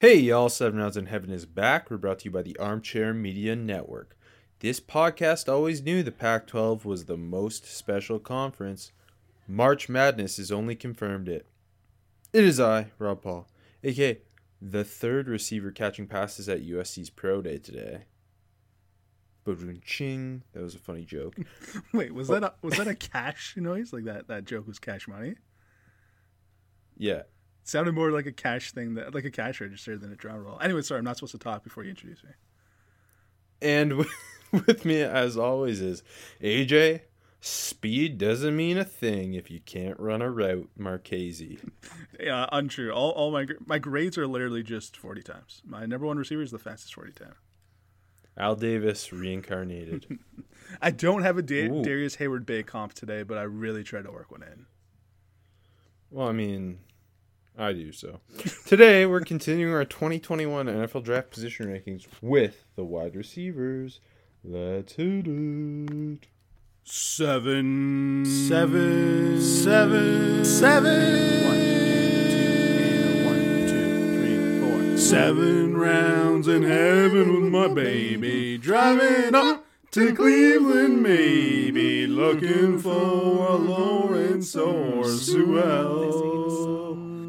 Hey, y'all, Seven Rounds in Heaven is back. We're brought to you by the Armchair Media Network. This podcast always knew the Pac 12 was the most special conference. March Madness has only confirmed it. It is I, Rob Paul, aka the third receiver catching passes at USC's Pro Day today. Boom ching. That was a funny joke. Wait, was oh. that a, was that a cash noise? Like that that joke was cash money? Yeah. Sounded more like a cash thing that like a cash register than a drum roll. Anyway, sorry, I'm not supposed to talk before you introduce me. And with, with me, as always, is AJ. Speed doesn't mean a thing if you can't run a route, Marchese. Yeah, untrue. All all my my grades are literally just 40 times. My number one receiver is the fastest 40 time. Al Davis reincarnated. I don't have a da- Darrius Heyward-Bey comp today, but I really tried to work one in. well, I mean, I do so. Today, we're continuing our 2021 NFL draft position rankings with the wide receivers. Let's hit it. Seven, seven, seven, seven. One, two, one, two, three, four. Seven rounds in heaven with my baby, driving up to Cleveland, maybe looking for a Lawrence or Sewell.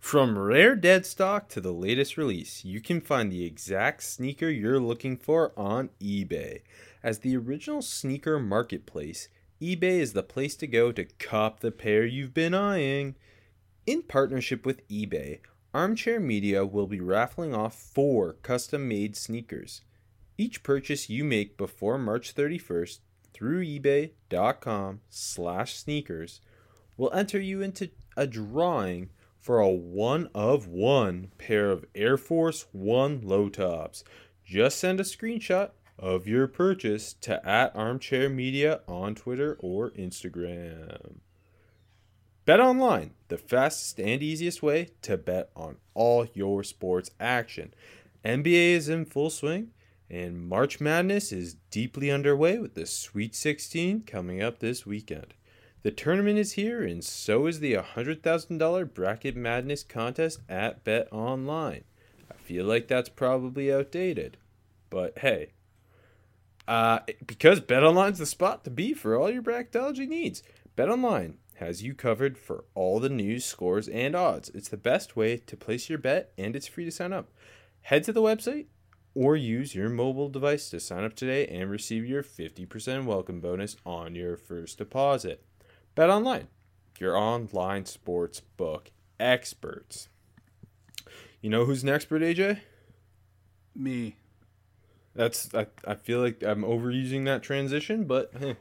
From rare dead stock to the latest release, you can find the exact sneaker you're looking for on eBay. As the original sneaker marketplace, eBay is the place to go to cop the pair you've been eyeing. In partnership with eBay, Armchair Media will be raffling off four custom made sneakers. Each purchase you make before March 31st through ebay.com slash sneakers will enter you into a drawing for a one of one pair of Air Force One low tops. Just send a screenshot of your purchase to at Armchair Media on Twitter or Instagram. Bet online, the fastest and easiest way to bet on all your sports action. NBA is in full swing, and March Madness is deeply underway with the Sweet 16 coming up this weekend. The tournament is here, and so is the $100,000 Bracket Madness contest at Bet Online. I feel like that's probably outdated, but hey, uh, because BetOnline's the spot to be for all your bracketology needs. BetOnline has you covered for all the news, scores, and odds. It's the best way to place your bet, and it's free to sign up. Head to the website or use your mobile device to sign up today and receive your 50% welcome bonus on your first deposit. BetOnline, your online sports book experts. You know who's an expert, AJ? Me. That's I, I feel like I'm overusing that transition, but hey.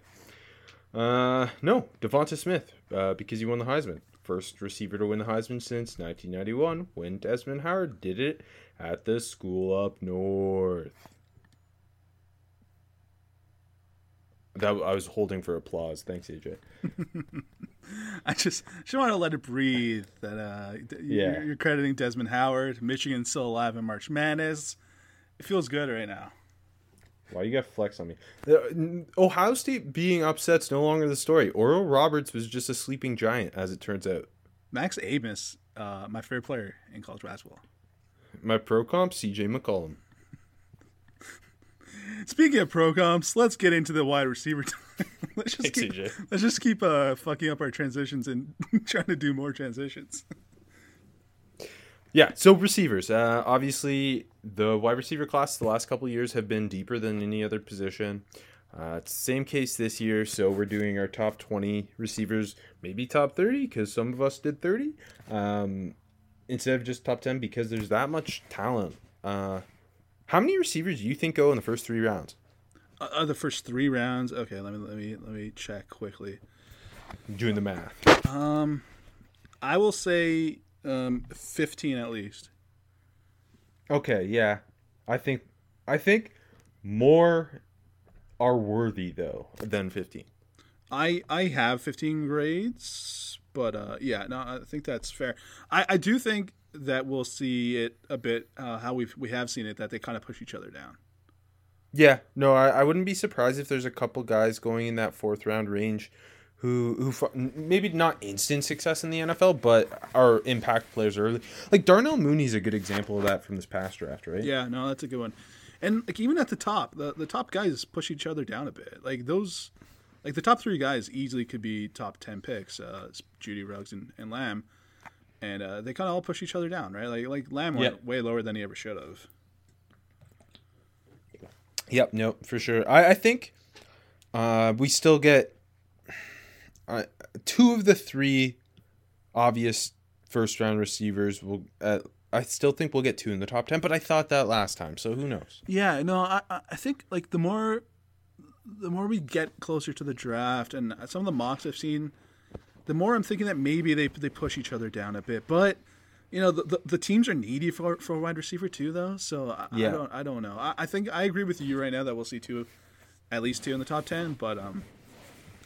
Uh no, Devonta Smith, uh, because he won the Heisman. First receiver to win the Heisman since 1991 when Desmond Howard did it at the school up north. That I was holding for applause. Thanks, AJ. I just just want to let it breathe that uh, Yeah. you're, you're crediting Desmond Howard. Michigan's still alive in March Madness. It feels good right now. Why you got flex on me? The- Ohio State being upset's no longer the story. Oral Roberts was just a sleeping giant, as it turns out. Max Abmas, uh, my favorite player in college basketball. My pro comp, CJ McCollum. Speaking of pro comps, let's get into the wide receiver. time. let's just Thanks, keep, CJ. let's just keep uh, fucking up our transitions and trying to do more transitions. Yeah, so receivers. Uh, obviously, the wide receiver class the last couple years have been deeper than any other position. Uh, it's the same case this year, so we're doing our top 20 receivers, maybe top 30, because some of us did 30, um, instead of just top 10, because there's that much talent. Uh, how many receivers do you think go in the first three rounds? Uh, uh, the first three rounds. Okay, let me let me let me check quickly. doing the math. Um, I will say um, fifteen at least. Okay, yeah. I think I think more are worthy though than 15. I I have 15 grades, but uh, yeah, no, I think that's fair. I, I do think that we'll see it a bit uh, how we we have seen it that they kind of push each other down. Yeah, no, I, I wouldn't be surprised if there's a couple guys going in that fourth round range who who maybe not instant success in the NFL, but are impact players early. Like Darnell Mooney's a good example of that from this past draft, right? Yeah, no, that's a good one. And like even at the top, the the top guys push each other down a bit. Like those, like the top three guys easily could be top ten picks. Uh, Jeudy Ruggs and, and Lamb, and uh, they kind of all push each other down, right? Like like Lamb went way lower than he ever should have. Yep, no, for sure. I, I think uh, we still get uh, two of the three obvious first round receivers. Will uh, I still think we'll get two in the top ten, but I thought that last time, so who knows? Yeah, no, I I I think like the more the more we get closer to the draft and some of the mocks I've seen, the more I'm thinking that maybe they they push each other down a bit. But you know, the the, the teams are needy for for a wide receiver too, though. So I, Yeah. I don't I don't know. I, I think I agree with you right now that we'll see two, at least two in the top ten. But um,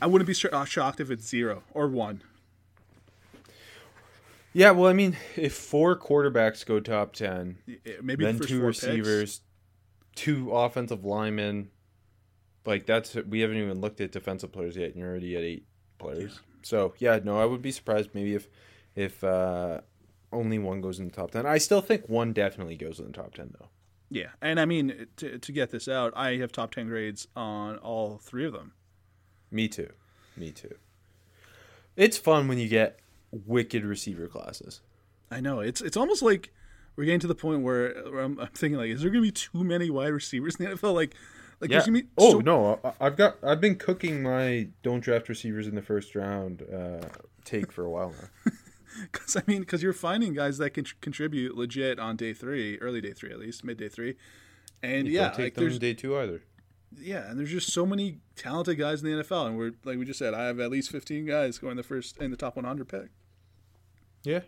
I wouldn't be shocked if it's zero or one. Yeah, well, I mean, if four quarterbacks go top ten, Yeah, Maybe then the two four picks. receivers, two offensive linemen. Like that's we haven't even looked at defensive players yet, and you're already at eight players. So yeah, no, I would be surprised maybe if if uh, only one goes in the top ten. I still think one definitely goes in the top ten though. Yeah, and I mean to to get this out, I have top ten grades on all three of them. Me too, me too. It's fun when you get wicked receiver classes. I know it's it's almost like we're getting to the point where, where I'm, I'm thinking like, is there going to be too many wide receivers in the NFL? Like, like Yeah. there's going to be Oh so, no, I, I've got I've been cooking my don't draft receivers in the first round uh, take for a while now. Because I mean, because you're finding guys that can tr- contribute legit on day three, early day three at least, mid day three, and You yeah, don't take like them there's day two either. yeah, and there's just so many talented guys in the NFL, and we're like we just said, I have at least 15 guys going the first in the top 100 pick. Yeah.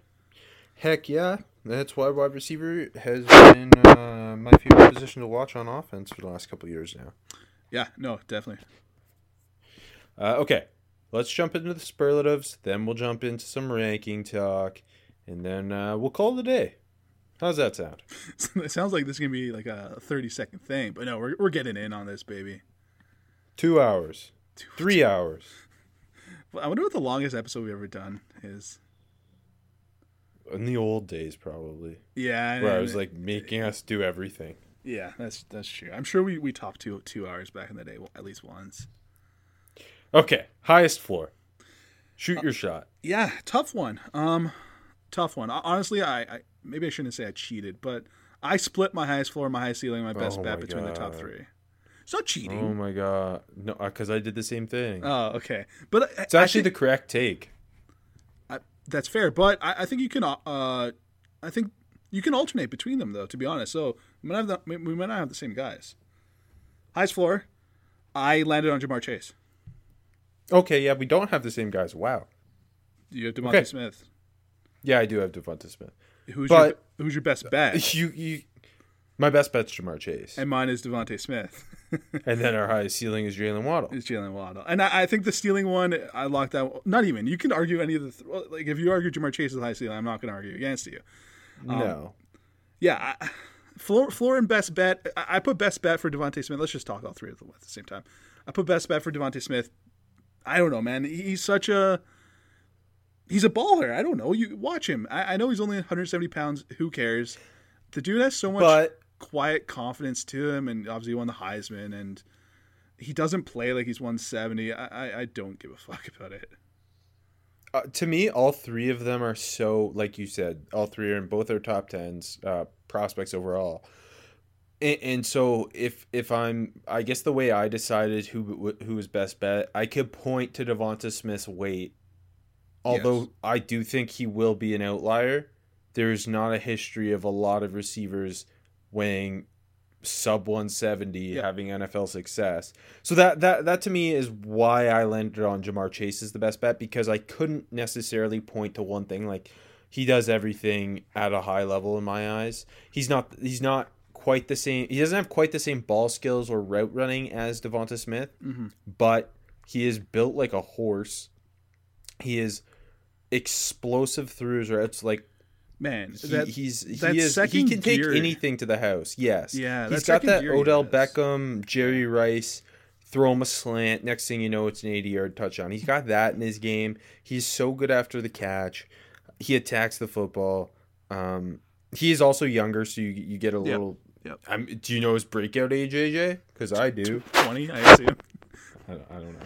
Heck yeah. That's why wide receiver has been uh, my favorite position to watch on offense for the last couple of years now. Yeah, no, definitely. Uh, okay. Let's jump into the superlatives. Then we'll jump into some ranking talk. And then uh, we'll call it a day. How's that sound? it sounds like this is gonna be like a 30 second thing, but no, we're we're getting in on this, baby. Two hours. Three hours. I wonder what the longest episode we've ever done is. In the old days, probably. Yeah, Where I and- was like making us do everything. Yeah, that's that's true. I'm sure we, we talked two two hours back in the day, well, at least once. Okay. Highest floor. Shoot your shot. Yeah, tough one. Um, tough one. Honestly, I, I maybe I shouldn't say I cheated, but I split my highest floor, my highest ceiling, my best Oh bet my between the top three. It's not Oh my god. No, because I did the same thing. Oh, okay, but it's I actually think- the correct take. That's fair. But I, I think you can. Uh, I think you can alternate between them, though. To be honest, so we might have the, we we might not have the same guys. Highest floor, I landed on Ja'Marr Chase. Okay, yeah, we don't have the same guys. Wow. You have Devonta Okay. Smith. Yeah, I do have Devonta Smith. Who's But- your who's your best bet? You, you, my best bet's Ja'Marr Chase, and mine is Devonta Smith. and then our highest ceiling is Jaylen Waddle. is Jaylen Waddle. And I, I think the stealing one, I locked that. Not even. You can argue any of the. Th- like if you argue Ja'Marr Chase is high ceiling, I'm not going to argue against you. Um, no, Yeah, I, floor, floor and best bet. I, I put best bet for Devonta Smith. Let's just talk all three of them at the same time. I put best bet for Devonta Smith. I don't know, man. He's such a. He's a baller. I don't know. You watch him. I, I know he's only 170 pounds. Who cares? The dude has so much but quiet confidence to him, and obviously he won the Heisman, and he doesn't play like he's 170. I, I, I don't give a fuck about it. uh, to me, all three of them are so, like you said, all three are in both our top tens uh, prospects overall. And, and so if if I'm, I guess the way I decided who who was best bet, I could point to Devonta Smith's weight. Although Yes. I do think he will be an outlier, there is not a history of a lot of receivers weighing sub 170 Yeah. having NFL success. So that that that to me is why I landed on Ja'Marr Chase as the best bet because I couldn't necessarily point to one thing like he does everything at a high level in my eyes. He's not he's not quite the same he doesn't have quite the same ball skills or route running as Devonta Smith, mm-hmm. but he is built like a horse. He is explosive through his routes like Man, he, that, he's he is he can take gear- anything to the house. Yes. Yeah, He's got that Odell. Beckham, Jerry Rice, throw him a slant. Next thing you know, it's an 80 yard touchdown. He's got that in his game. He's so good after the catch. He attacks the football. Um, he is also younger, so you you get a little. Yep. I'm, do you know his breakout age, AJ? Because I do. 20, I assume. I, I don't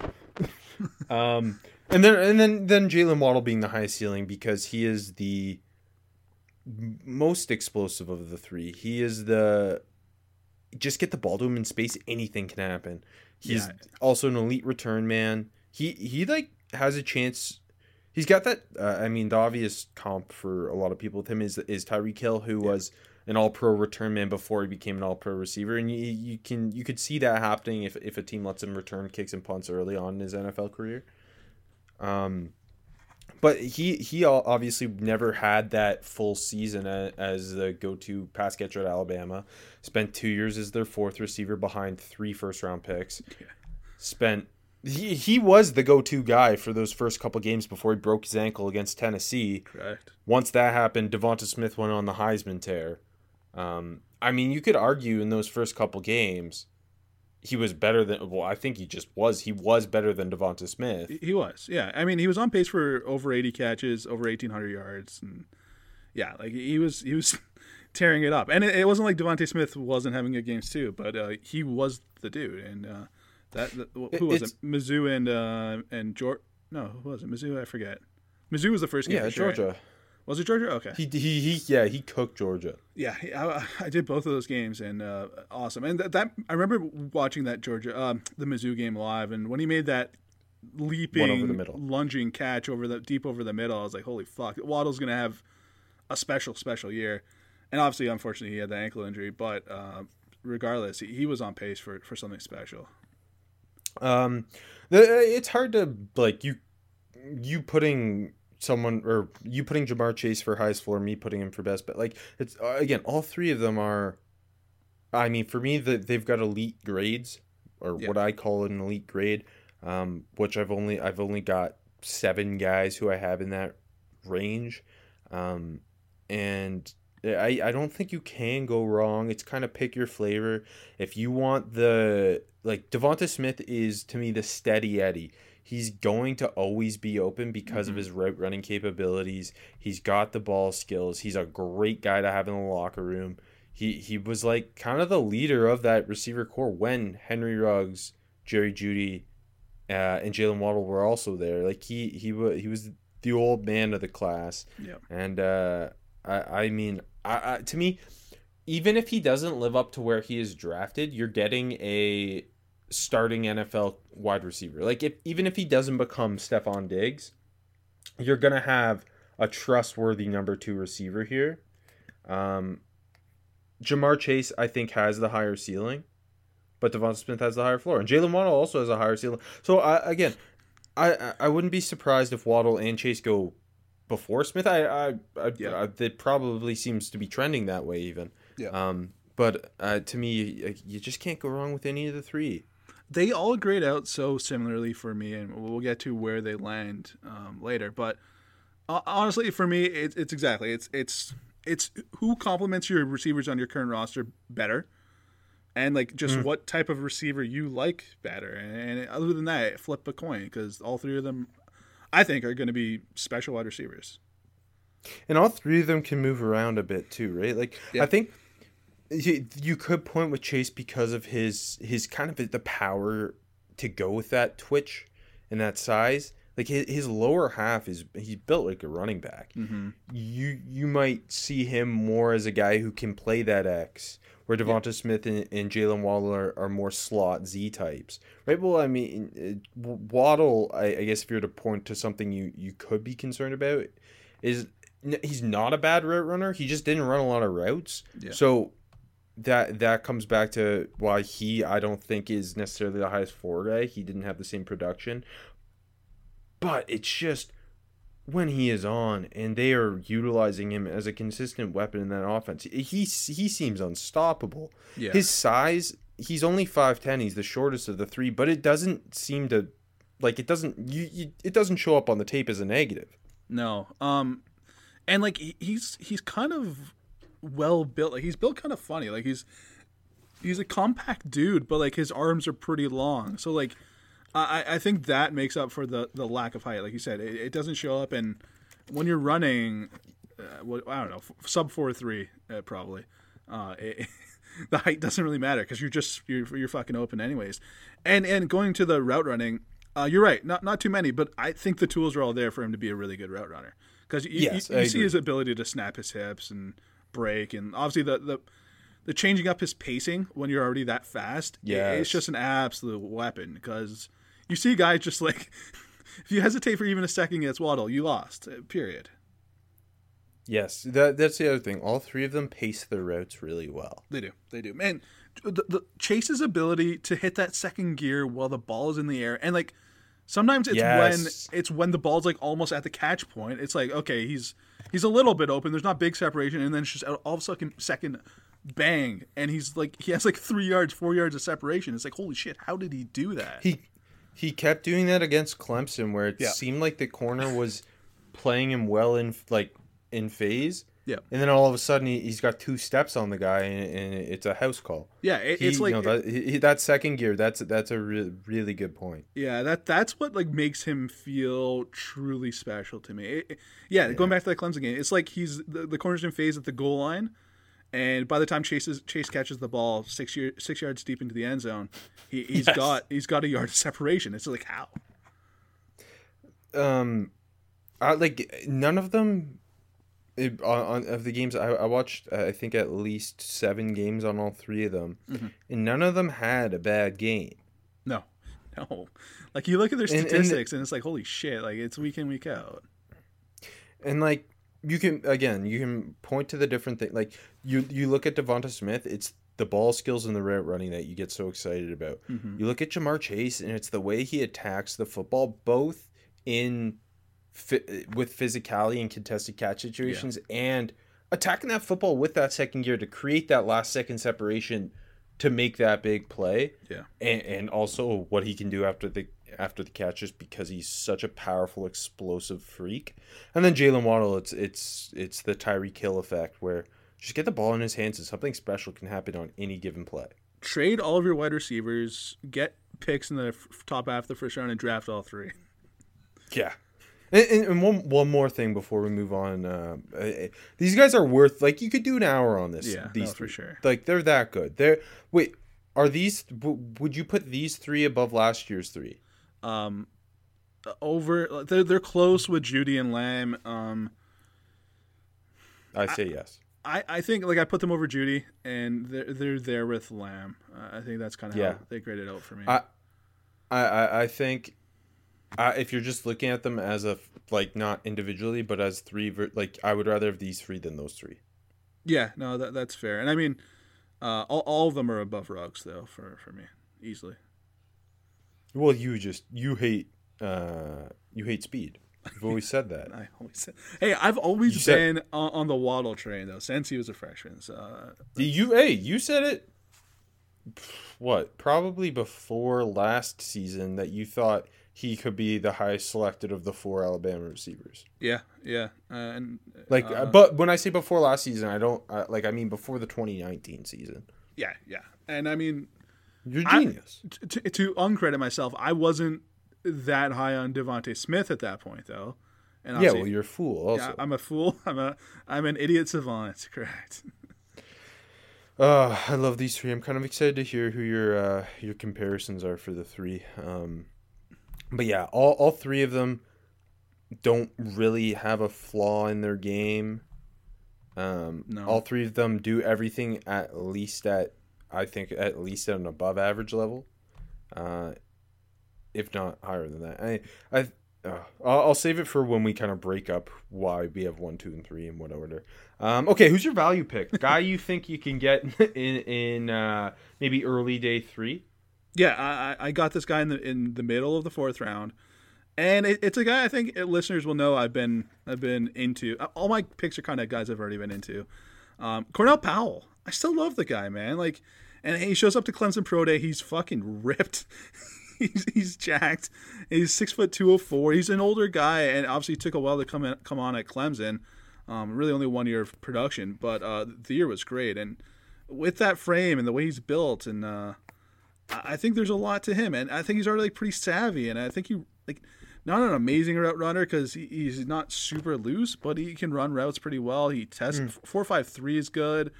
know. um, and then and then then Jaylen Waddle being the highest ceiling because he is the most explosive of the three. He is the just get the ball to him in space. Anything can happen. He's Yeah. also an elite return man. He he like has a chance. He's got that. Uh, I mean, the obvious comp for a lot of people with him is is Tyreek Hill, who was an All Pro return man before he became an All Pro receiver, and you, you can you could see that happening if if a team lets him return kicks and punts early on in his NFL career. Um, but he he obviously never had that full season as the go to pass catcher at Alabama. Spent two years as their fourth receiver behind three first round picks. Spent he he was the go to guy for those first couple games before he broke his ankle against Tennessee Correct. once that happened, Devonta Smith went on the Heisman tear. Um, I mean, you could argue in those first couple games, he was better than. Well, I think he just was. He was better than Devonta Smith. He was, yeah. I mean, he was on pace for over 80 catches, over 1,800 yards, and yeah, like he was, he was tearing it up. And it, it wasn't like Devonta Smith wasn't having good games too, but uh, he was the dude. And uh, that, that who was It's- it? Mizzou and uh, and George. No, who was it? Mizzou. I forget. Mizzou was the first game. Yeah, for sure, right? Was it Georgia? Okay. He, he he yeah he cooked Georgia. Yeah, I, I did both of those games and uh, awesome. And that, that I remember watching that Georgia, um, the Mizzou game live, and when he made that leaping, the middle. lunging catch over the deep over the middle, I was like, "Holy fuck!" Waddle's gonna have a special, special year. And obviously, unfortunately, he had the ankle injury, but uh, regardless, he, he was on pace for, for something special. Um, the, it's hard to like you you putting someone or you putting Ja'Marr Chase for highest floor, me putting him for best, but like it's uh, again all three of them are. I mean, for me, that they've got elite grades, or Yeah. what I call an elite grade, um, which I've only I've only got seven guys who I have in that range, um, and I I don't think you can go wrong. It's kind of pick your flavor. If you want the like Devonta Smith is to me the steady Eddie. He's going to always be open because of his route running capabilities. He's got the ball skills. He's a great guy to have in the locker room. He he was like kind of the leader of that receiver core when Henry Ruggs, Jerry Jeudy, uh, and Jaylen Waddle were also there. Like he he was he was the old man of the class. Yeah. And uh, I I mean I, I to me, even if he doesn't live up to where he is drafted, you're getting a starting NFL wide receiver. Like if even if he doesn't become Stefon Diggs, you're gonna have a trustworthy number two receiver here. Um, Ja'Marr Chase, I think, has the higher ceiling, but Devonta Smith has the higher floor, and Jaylen Waddle also has a higher ceiling. So I, again, I I- wouldn't be surprised if Waddle and Chase go before Smith. I I, I, Yeah. I it probably seems to be trending that way even. Yeah. Um, but uh, to me, you just can't go wrong with any of the three. They all grade out so similarly for me, and we'll get to where they land um, later. But uh, honestly, for me, it's it's exactly it's it's it's who complements your receivers on your current roster better, and like just what type of receiver you like better. And, and other than that, flip a coin because all three of them, I think, are going to be special wide receivers. And all three of them can move around a bit too, right? Like Yeah. I think you, you could point with Chase because of his his kind of the power to go with that twitch and that size. like his, his lower half is he's built like a running back. Mm-hmm. You you might see him more as a guy who can play that X, where Devonta Smith and, and Jaylen Waddle are, are more slot Z types, right? Well, I mean, uh, Waddle, I, I guess if you're to point to something you you could be concerned about, is he's not a bad route runner. He just didn't run a lot of routes, Yeah. so that that comes back to why he I don't think is necessarily the highest floor guy. He didn't have the same production, but it's just when he is on and they are utilizing him as a consistent weapon in that offense, he he seems unstoppable. Yeah. His size, he's only five ten. He's the shortest of the three, but it doesn't seem to like it doesn't you, you it doesn't show up on the tape as a negative. No. Um and like he's he's kind of well built. Like he's built kind of funny. Like he's he's a compact dude, but like his arms are pretty long. So like I I think that makes up for the the lack of height. Like you said, it, it doesn't show up and when you're running uh, what I don't know, f- sub 4 3 uh, probably. Uh it, the height doesn't really matter because you're just you're, you're fucking open anyways. And and going to the route running, uh, you're right. Not not too many, but I think the tools are all there for him to be a really good route runner. Because you, Yes, you, you see his ability to snap his hips and break, and obviously the the, the changing up his pacing when you're already that fast. Yeah, it's just an absolute weapon. Because you see guys just like if you hesitate for even a second against Waddle, you lost. uh, Period. Yes, that that's the other thing. All three of them pace their routes really well. They do. They do. Man, the, the Chase's ability to hit that second gear while the ball is in the air, and like sometimes it's Yes. when it's when the ball's like almost at the catch point. It's like okay, he's he's a little bit open. There's not big separation, and then it's just all of a sudden second bang, and he's like he has like three yards, four yards of separation. It's like holy shit, how did he do that? He he kept doing that against Clemson, where it Yeah. seemed like the corner was playing him well in like in phase. Yeah. and then all of a sudden he, he's got two steps on the guy, and, and it's a house call. yeah, it, He- it's like you know, that, he, that second gear. That's that's a re- really good point. Yeah, that that's what like makes him feel truly special to me. It- it- yeah, going back to that Clemson game, it's like he's the, the corner's in phase at the goal line, and by the time Chase's Chase catches the ball six year, six yards deep into the end zone, he, he's Yes. got he's got a yard of separation. It's like how? um I, like none of them it, on, on of the games I, I watched uh, i think at least seven games on all three of them Mm-hmm. and none of them had a bad game No, no. Like you look at their And- and statistics, and, it's like holy shit! Like it's week in week out. and like you can again you can point to the different thing like you you look at devonta smith it's the ball skills and the route running that you get so excited about Mm-hmm. you look at ja'marr chase and it's the way he attacks the football both in fi- with physicality and contested catch situations and attacking that football with that second gear to create that last second separation to make that big play. Yeah. and, and also what he can do after the after the catch just because he's such a powerful explosive freak. And then Jaylen Waddle it's it's it's the Tyreek Hill effect where just get the ball in his hands and something special can happen on any given play. Trade all of your wide receivers, get picks in the f- top half of the first round, and draft all three. yeah and, and, and one one more thing before we move on uh, these guys are worth like you could do an hour on this Yeah, these no, for sure. like they're that good they're wait are these would you put these three above last year's three um over they're, they're close with Jeudy and Lamb. Um I say yes I, I think like I put them over Jeudy and they're they're there with Lamb. Uh, I think that's kind of Yeah. how they graded out for me. I, I, I, I think, I, if you're just looking at them as a like not individually, but as three, ver- like I would rather have these three than those three. yeah, no, that that's fair. And I mean, uh, all, all of them are above Ruggs though for for me easily. Well, you just you hate, uh, you hate speed. You've always said that. I always said, hey, I've always You said- been on, on the Waddle train though since he was a freshman. So uh, You, hey, you said it. What? Probably before last season that you thought he could be the highest selected of the four Alabama receivers. yeah, yeah, uh, and Like, uh, but when I say before last season, I don't uh, like. I mean before the 2019 season. yeah, yeah, and I mean You're I- genius. to, to uncredit myself, I wasn't that high on Devonta Smith at that point, though. And yeah, well, you're a fool. Also, yeah, I'm a fool. I'm a I'm an idiot savant. Correct. Uh, I love these three. I'm kind of excited to hear who your uh, your comparisons are for the three. Um, but yeah, all, all three of them don't really have a flaw in their game. Um, No. All three of them do everything at least at, I think, at least at an above average level, uh, if not higher than that. I, I, uh, I'll, I'll save it for when we kind of break up why we have one, two, and three in what order. Um, okay, who's your value pick? Guy you think you can get in in uh, maybe early day three? Yeah, I, I- got this guy in the in the middle of the fourth round, and it, it's a guy I think listeners will know I've been I've been into. All my picks are kind of guys I've already been into. Um, Cornell Powell, I still love the guy, man. Like, and he shows up to Clemson Pro Day. He's fucking ripped. he's he's jacked. He's six foot two oh four. He's an older guy, and obviously took a while to come in, come on at Clemson. Um, really only one year of production, but uh, the year was great. And with that frame and the way he's built, and uh, I think there's a lot to him, and I think he's already like pretty savvy, and I think he like not an amazing route runner because he, he's not super loose, but he can run routes pretty well. He tests hmm. four five three is good.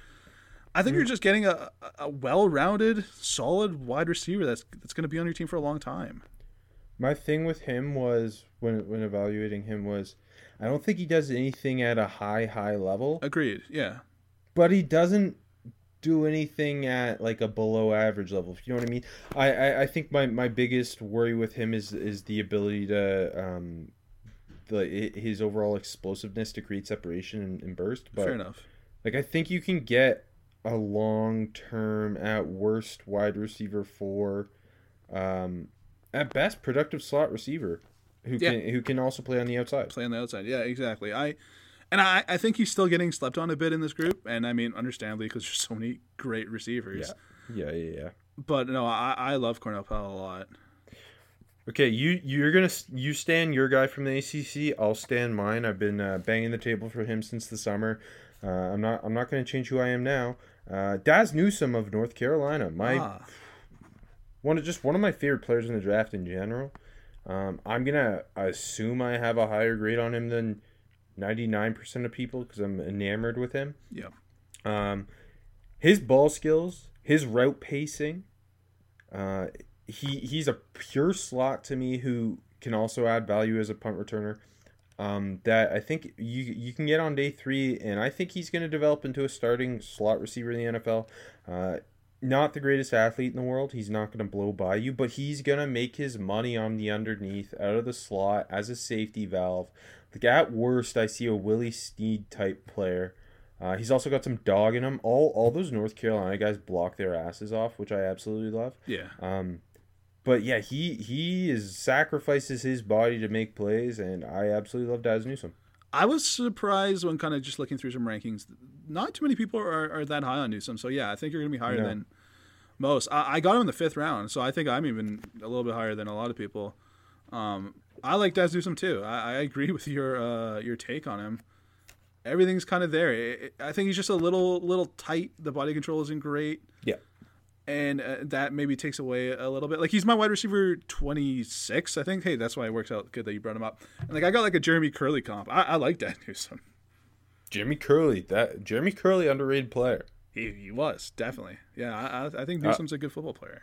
I think hmm. you're just getting a, a well-rounded, solid wide receiver that's that's going to be on your team for a long time. My thing with him was when when evaluating him was, I don't think he does anything at a high high level, Agreed. Yeah. but he doesn't do anything at like a below average level. If you know what I mean. I I, I think my, my biggest worry with him is is the ability to um, the his overall explosiveness to create separation and, and burst. But Fair enough. Like I think you can get a long term at worst wide receiver for um at best productive slot receiver who Yeah. can who can also play on the outside. play on the outside. Yeah, exactly. I and I, I think he's still getting slept on a bit in this group, and I mean, understandably, because there's so many great receivers. Yeah, yeah, yeah. yeah. But no, I, I love Cornell Powell a lot. Okay, you you're gonna you stand your guy from the ACC. I'll stand mine. I've been uh, banging the table for him since the summer. Uh, I'm not I'm not gonna change who I am now. Uh, Dazz Newsome of North Carolina, my Ah, one of just one of my favorite players in the draft in general. Um, I'm gonna assume I have a higher grade on him than 99% of people because I'm enamored with him. yeah. Um, his ball skills, his route pacing, uh, he he's a pure slot to me who can also add value as a punt returner. Um, that I think you you can get on day three, and I think he's going to develop into a starting slot receiver in the NFL. Uh, not the greatest athlete in the world. He's not going to blow by you, but he's going to make his money on the underneath, out of the slot, as a safety valve. Like at worst, I see a Willie Snead type player. Uh, he's also got some dog in him. All all those North Carolina guys block their asses off, which I absolutely love. Yeah. Um, but yeah, he he is sacrifices his body to make plays, and I absolutely love Dazz Newsome. I was surprised when kind of just looking through some rankings. Not too many people are, are that high on Newsome. So yeah, I think you're going to be higher No. than most. I, I got him in the fifth round, so I think I'm even a little bit higher than a lot of people. Um, I like Dazz Newsome too. I, I agree with your uh, your take on him. Everything's kind of there. It- it- I think he's just a little little tight. The body control isn't great. Yeah. and uh, that maybe takes away a little bit. Like he's my wide receiver twenty six, I think. Hey, that's why it works out good that you brought him up. And like I got like a Jeremy Kerley comp. I, I like that Newsome. Jimmy Kerley, that Jeremy Kerley, underrated player. He, he was definitely. Yeah, I, I- think Uh, a good football player.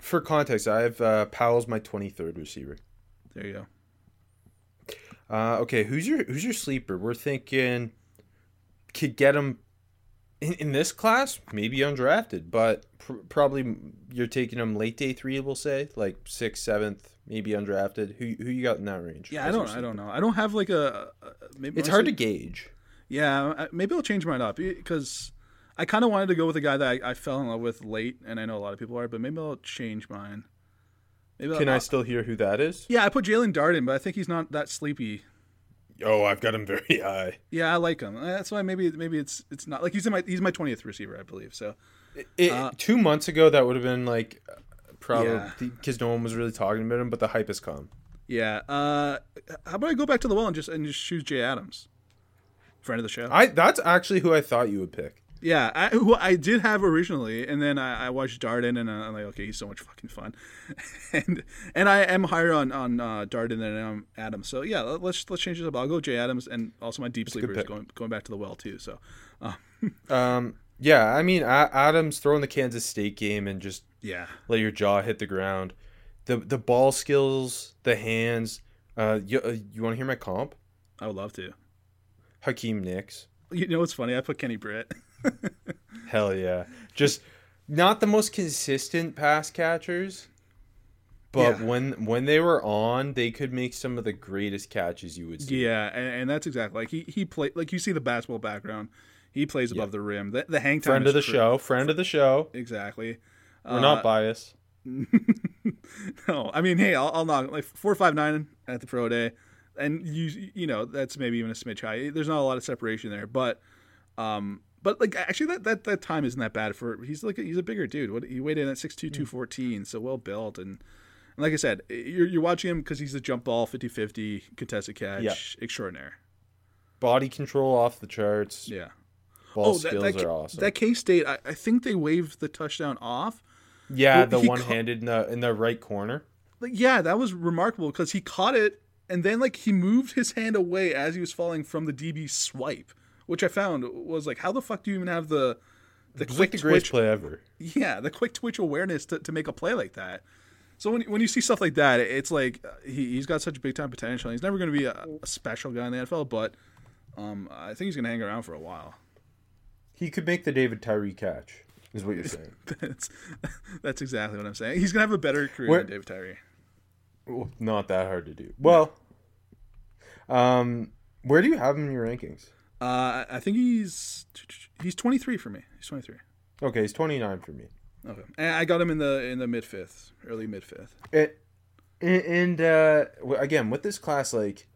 For context, I have uh, Powell's my twenty third receiver. There you go. Uh, okay, who's your who's your sleeper? We're thinking could get him in, in this class, maybe undrafted, but pr- probably you're taking him late day three. We'll say like sixth, seventh, maybe undrafted. Who who you got in that range? Yeah, I don't. I don't know. I don't have like a. a maybe It's hard to gauge. Yeah, maybe I'll change mine up because I kind of wanted to go with a guy that I, I fell in love with late, and I know a lot of people are, but maybe I'll change mine. Maybe Can I'll, I still hear who that is? Yeah, I put Jaelon Darden, but I think he's not that sleepy. Oh, I've got him very high. Yeah, I like him. That's why maybe maybe it's it's not like he's in my he's my twentieth receiver, I believe. So It, Uh, two months ago, that would have been like probably Yeah. because no one was really talking about him, but the hype has come. yeah, uh, how about I go back to the well and just and just choose Jay Adams, friend of the show. I that's actually who I thought you would pick. Yeah, I, who I did have originally, and then I, I watched Darden, and I'm like, okay, he's so much fucking fun, and and I am higher on on uh, Darden than I am Adams. So yeah, let- let's let's change this up. I'll go Jay Adams, and also my deep good sleeper is going going back to the well too. So Um, yeah, I mean, A- Adams throwing the Kansas State game and just yeah, let your jaw hit the ground. The the ball skills, the hands, Uh, you, uh, you want to hear my comp? I would love to. Hakeem Nicks. You know what's funny? I put Kenny Britt. Hell yeah. Just not the most consistent pass catchers, but Yeah. when when they were on, they could make some of the greatest catches you would see. Yeah, and, and that's exactly like he he played like you see the basketball background. He plays above the rim. The, the hang time Friend is of the cr- show, friend of the show. Exactly. We're not Uh, biased. no, I mean, hey, I'll, I'll knock like four five nine at the pro day, and you you know that's maybe even a smidge high. There's not a lot of separation there, but um, but like actually that that, that time isn't that bad for he's like he's a bigger dude. What he weighed in at 6'2", 214, hmm. so well built and. and Like I said, you're, you're watching him because he's a jump ball, 50-50, contested catch, Yeah. extraordinaire. Body control off the charts. Yeah. Ball oh, that, skills that, are awesome. that K State, I, I think they waved the touchdown off. yeah, Well, the he one ca- handed in the in the right corner. like yeah that was remarkable because he caught it and then like he moved his hand away as he was falling from the db swipe which i found was like how the fuck do you even have the the quick like the twitch play ever. yeah the quick twitch awareness to, to make a play like that so when, when you see stuff like that it's like uh, he, he's got such big time potential he's never going to be a, a special guy in the nfl but um, i think he's going to hang around for a while He could make the David Tyree catch. Is what you're saying? that's that's exactly what i'm saying he's going to have a better career Where- than david tyree Well, not that hard to do. Well, um, where do you have him in your rankings? Uh, I- think he's he's 23 for me he's 23 Okay, he's 29 for me. Okay, and I got him in the in the mid fifth, early mid fifth. It, and uh, again, with this class, like,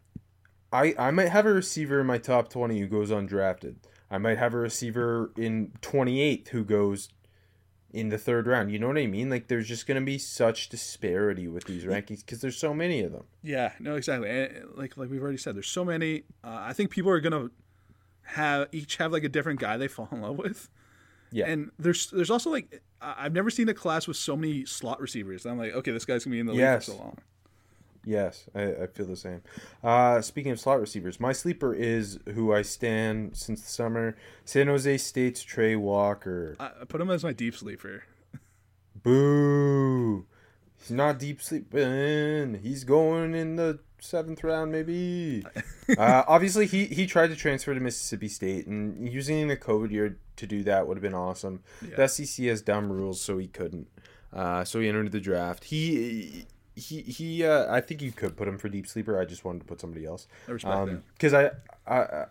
I I might have a receiver in my top 20 who goes undrafted. I might have a receiver in 28th who goes in the third round. You know what I mean? Like, there's just gonna be such disparity with these rankings because there's so many of them. Yeah, no, exactly. And, like like we've already said, there's so many. Uh, I think people are gonna have each have like a different guy they fall in love with. Yeah. And there's there's also like I've never seen a class with so many slot receivers. I'm like, okay, this guy's gonna be in the league Yes. for so long. Yes, I, I feel the same. Uh, speaking of slot receivers, my sleeper is who I stand since the summer. San Jose State's Tre Walker. I, I put him as my deep sleeper. Boo! He's not deep sleeping. He's going in the seventh round, maybe. uh, obviously, he he tried to transfer to Mississippi State, and using the COVID year to do that would have been awesome. The SEC has dumb rules, so he couldn't. Uh, so he entered the draft. He he he. Uh, I think you could put him for deep sleeper. I just wanted to put somebody else. I respect that. because I I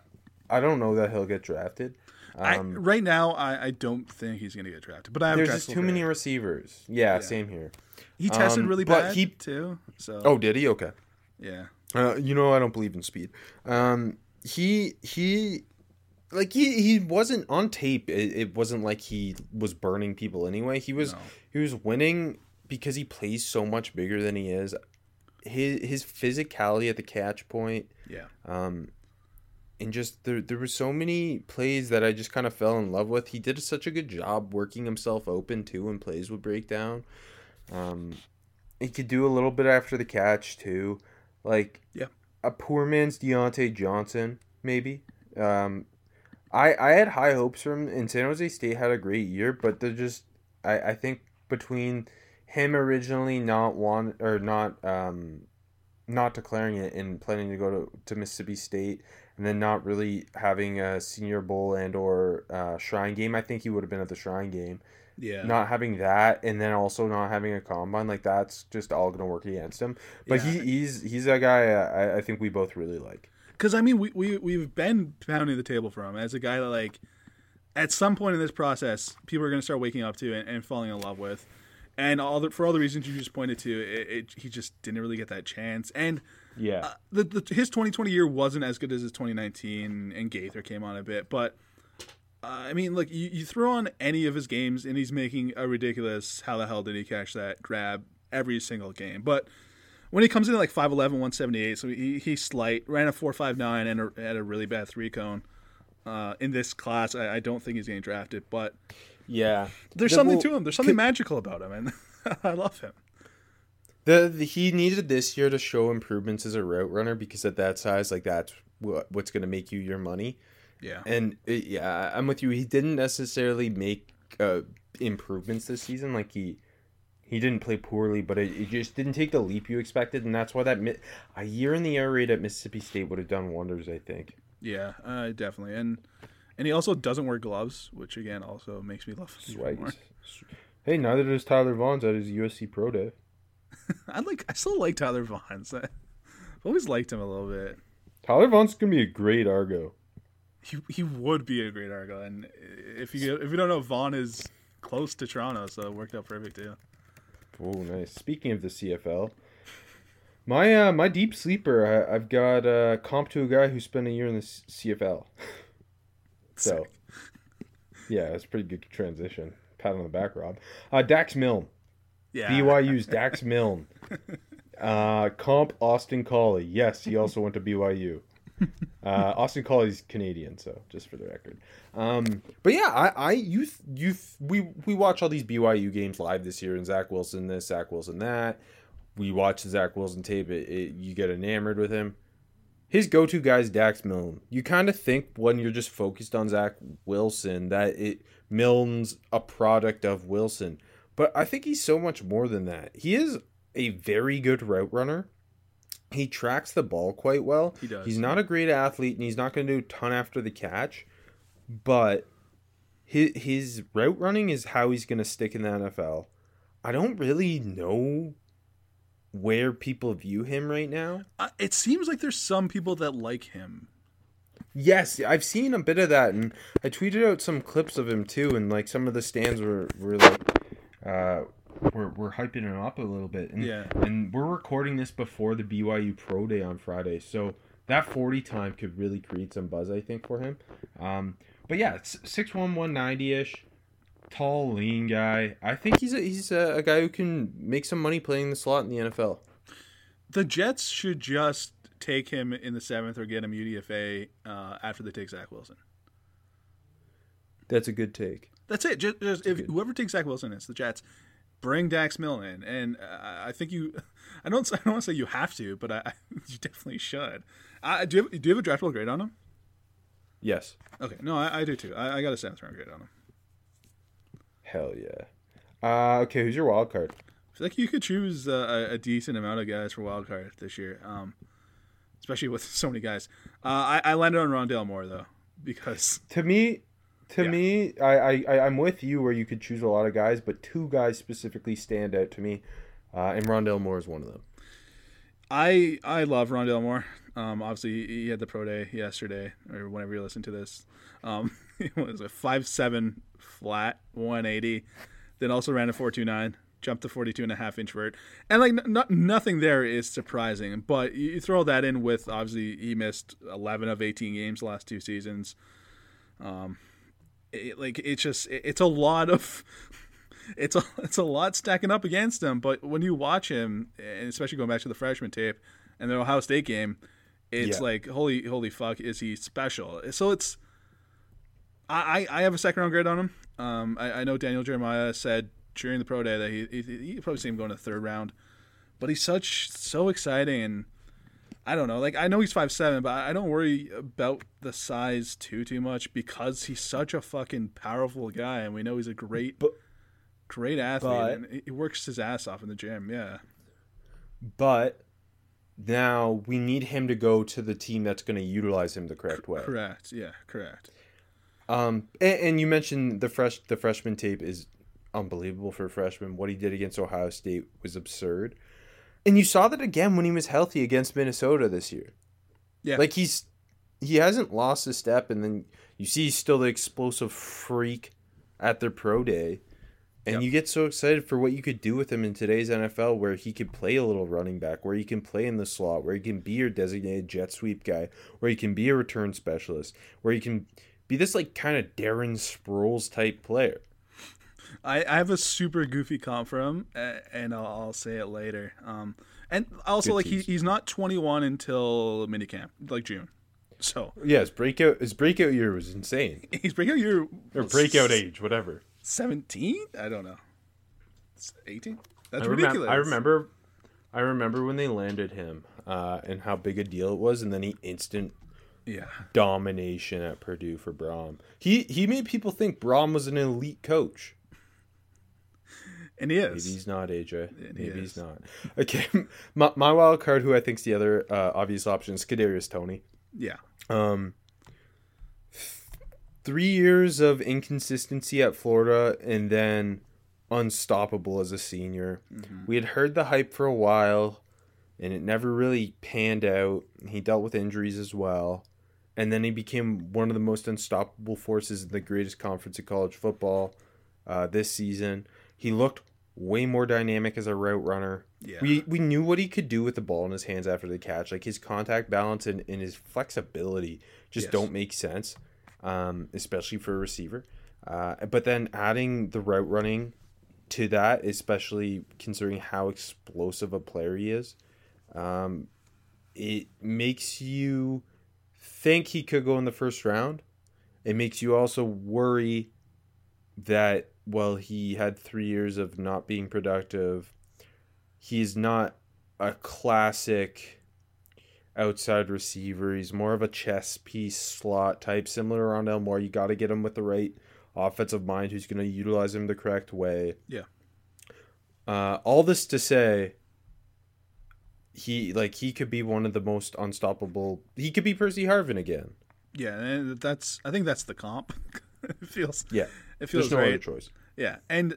I don't know that he'll get drafted. I, Um, right now, I, I don't think he's gonna get drafted. But I have there's just too many receivers. Yeah, same here. He tested um, really bad he- too. So Oh, did he? Okay. yeah. Uh, you know I don't believe in speed. Um, he he, like he he wasn't on tape. It, it wasn't like he was burning people anyway. He was No. he was winning because he plays so much bigger than he is. His his physicality at the catch point, Yeah. um, and just there there were so many plays that I just kind of fell in love with. He did such a good job working himself open too when plays would break down. Um, he could do a little bit after the catch too, like Yeah. a poor man's Diontae Johnson maybe. Um, I I had high hopes for him, and San Jose State had a great year, but they're just I I think between him originally not want or not um not declaring it and planning to go to, to Mississippi State and then not really having a senior bowl and or uh, shrine game. I think he would have been at the shrine game. Yeah. Not having that and then also not having a combine like that's just all gonna work against him. But Yeah. he, he's he's a guy I, I think we both really like. Because I mean, we we we've been pounding the table for him as a guy that like, at some point in this process, people are going to start waking up to and, and falling in love with, and all the, for all the reasons you just pointed to, it, it he just didn't really get that chance. And Yeah. uh, the, the his 2020 year wasn't as good as his 2019, and Gaither came on a bit, but. Uh, I mean, like you, you throw on any of his games, and he's making a ridiculous. How the hell did he catch that grab every single game? But when he comes in at like 5'11", 178, so he, he's slight, ran a 4'5'9", and a, had a really bad three cone. Uh, in this class, I, I don't think he's getting drafted, but yeah. there's The- something well, to him. There's something magical about him, and I love him. The, the he needed this year to show improvements as a route runner because at that size, like that's what, what's going to make you your money. Yeah, And it, yeah, I'm with you. He didn't necessarily make uh, improvements this season. Like he He didn't play poorly, but it, it just didn't take the leap you expected, and that's why that mi- a year in the air raid at Mississippi State would have done wonders. I think. Yeah, uh, definitely, and and he also doesn't wear gloves, which again also makes me more. Hey, neither does Tyler Vaughns at his USC Pro Day. I like, I still like Tyler Vaughns. I've always liked him a little bit. Tyler Vaughan's gonna be a great Argo. He he would be a great Argo, and if you if you don't know, Vaughn is close to Toronto, so it worked out perfect too. Oh, nice. Speaking of the CFL, my uh, my deep sleeper, I, I've got uh, comp to a guy who spent a year in the C- CFL. so, yeah, it's a pretty good transition. Pat on the back, Rob. Uh, Dax Milne, Yeah, BYU's Dax Milne. Uh, comp Austin Collie. Yes, he also went to BYU. Uh, Austin Collie's Canadian, so just for the record. Um, but yeah, I, I you you we we watch all these BYU games live this year, and Zach Wilson this, Zach Wilson that. We watch the Zach Wilson tape. It, it, you get enamored with him. His go-to guy is Dax Milne. You kind of think when you're just focused on Zach Wilson that it Milne's a product of Wilson, but I think he's so much more than that. He is a very good route runner. He tracks the ball quite well. He does. He's not a great athlete, and he's not going to do a ton after the catch, but his his route running is how he's going to stick in the NFL. I don't really know where people view him right now. Uh, it seems like there's some people that like him. Yes, I've seen a bit of that, and I tweeted out some clips of him too, and like some of the stands were were like, uh, we're we're hyping him up a little bit, and Yeah. and we're recording this before the BYU Pro Day on Friday, so that forty time could really create some buzz, I think, for him. Um, but yeah, it's six one one ninety ish, tall, lean guy. I think he's a, he's a, a guy who can make some money playing the slot in the NFL. The Jets should just take him in the seventh or get him UDFA uh, after they take Zach Wilson. That's a good take. That's it. Just, just if whoever takes Zach Wilson, it's the Jets. Bring Dax Milne in, and uh, I think you. I don't. I don't want to say you have to, but I, you definitely should. Uh, do you have, do you have a draftable grade on him? Yes, Okay, no, I, I do too. I, I got a seventh round grade on him. hell yeah. Uh, okay, who's your wild card? I feel like you could choose uh, a, a decent amount of guys for wild card this year, um, especially with so many guys. Uh, I, I landed on Rondale Moore though because To me, to Yeah. me, I, I I'm with you where you could choose a lot of guys, but two guys specifically stand out to me, uh, and Rondale Moore is one of them. I I love Rondale Moore. Um, obviously, he, he had the pro day yesterday, or whenever you listen to this. Um, it was a five seven flat, one eighty. Then also ran a four two nine, jumped to 42 and a half inch vert, and like n- not, nothing there is surprising. But you, you throw that in with obviously he missed eleven of eighteen games the last two seasons. Um, it, like it's just it- it's a lot of it's a it's a lot stacking up against him. But when you watch him, and especially going back to the freshman tape and the Ohio State game, it's Yeah. like holy holy fuck, is he special? So it's I I have a second round grade on him. Um, I, I know Daniel Jeremiah said during the pro day that he he, he probably see him going to third round, but he's such so exciting and. I don't know. Like I know he's five seven, but I don't worry about the size too too much because he's such a fucking powerful guy, and we know he's a great, But- great athlete, but- and he- works his ass off in the gym. Yeah, But now we need him to go to the team that's going to utilize him the correct way. correct. Yeah, correct. Um, and, and you mentioned the fresh the freshman tape is unbelievable for a freshman. What he did against Ohio State was absurd, and you saw that again when he was healthy against Minnesota this year. Yeah. like he's he hasn't lost a step, and then you see he's still the explosive freak at their pro day. And Yep. you get so excited for what you could do with him in today's NFL, where he could play a little running back, where he can play in the slot, where he can be your designated jet sweep guy, where he can be a return specialist, where he can be this like kind of Darren Sproles type player. I, I have a super goofy comp for him, and I'll, I'll say it later. Um, and also Good like he, he's not 21 until minicamp, like June. So Yeah, his breakout his breakout year was insane, he's breakout year or breakout age, whatever. 17. I don't know. 18. That's I ridiculous. I remember, I remember when they landed him, uh, and how big a deal it was, and then he instant Yeah. domination at Purdue for Brohm. He he made people think Brohm was an elite coach. And he is. Maybe he's not AJ. And he Maybe he's not. Okay, my, my wild card, who I think's the other uh, obvious option, is Kadarius Toney. Yeah. Um, three years of inconsistency at Florida, and then unstoppable as a senior. We had heard the hype for a while, and it never really panned out. He dealt with injuries as well, and then he became one of the most unstoppable forces in the greatest conference of college football uh, this season. He looked way more dynamic as a route runner. Yeah. We we knew what he could do with the ball in his hands after the catch. Like his contact balance and, and his flexibility just Yes. don't make sense, um, especially for a receiver. Uh, but then adding the route running to that, especially considering how explosive a player he is, um, it makes you think he could go in the first round. It makes you also worry that well he had three years of not being productive he's not a classic outside receiver. He's more of a chess piece slot type similar to Rondale Moore. You got to get him with the right offensive mind who's going to utilize him the correct way. Yeah. uh, all this to say he like he could be one of the most unstoppable he could be Percy Harvin again. Yeah, and that's I think that's the comp. it feels yeah it feels there's no right. other choice Yeah, and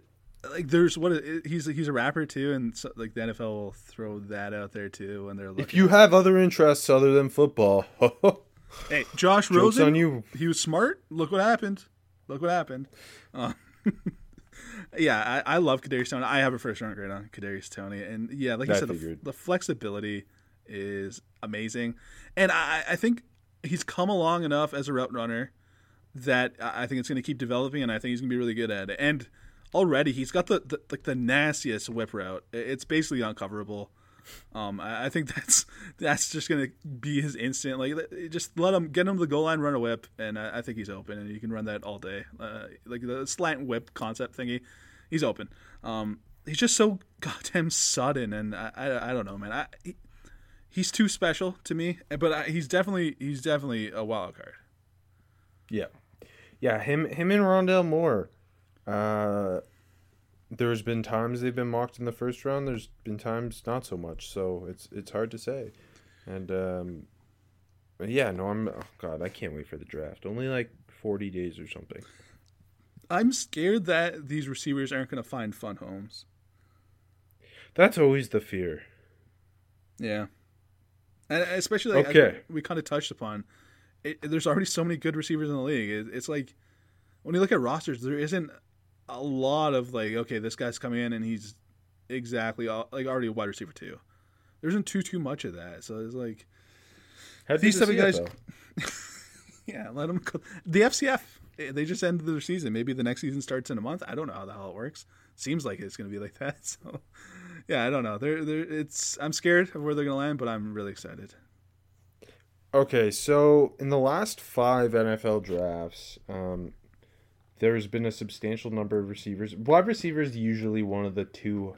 like there's what he's he's a rapper too, and so, like the NFL will throw that out there too when they're looking. If you have other interests other than football, hey, Josh Joke's Rosen, on you. he was smart. Look what happened. Look what happened. Uh, yeah, I, I love Kadarius Toney. I have a first round grade on Kadarius Toney, and yeah, like I you said, the, the flexibility is amazing, and I, I think he's come along enough as a route runner that I think it's going to keep developing, and I think he's going to be really good at it. And already he's got the, the like the nastiest whip route. It's basically uncoverable. Um, I, I think that's that's just going to be his instant. Like just let him get him the goal line, run a whip, and I, I think he's open, and you can run that all day. Uh, like the slant whip concept thingy, he's open. Um, he's just so goddamn sudden, and I I, I don't know, man. I, he, he's too special to me, but he's definitely he's definitely a wild card. yeah, yeah, him, him and Rondale Moore. Uh, there's been times they've been mocked in the first round. There's been times not so much. So it's it's hard to say. And um, yeah, no, I'm. Oh God, I can't wait for the draft. Only like 40 days or something. I'm scared that these receivers aren't going to find fun homes. That's always the fear. Yeah, and especially like, Okay. we kind of touched upon. It, there's already so many good receivers in the league. It, it's like when you look at rosters, there isn't a lot of like, okay, this guy's coming in and he's exactly all, like already a wide receiver too. There isn't too too much of that. So it's like, How'd These of guys- yeah, let them. Go. The FCF, eh, they just ended their season. Maybe the next season starts in a month. I don't know how the hell it works. Seems like it's going to be like that. So, yeah, I don't know. They're, they're, it's. I'm scared of where they're going to land, but I'm really excited. Okay, so in the last five NFL drafts, um, there's been a substantial number of receivers. Wide receiver is usually one of the two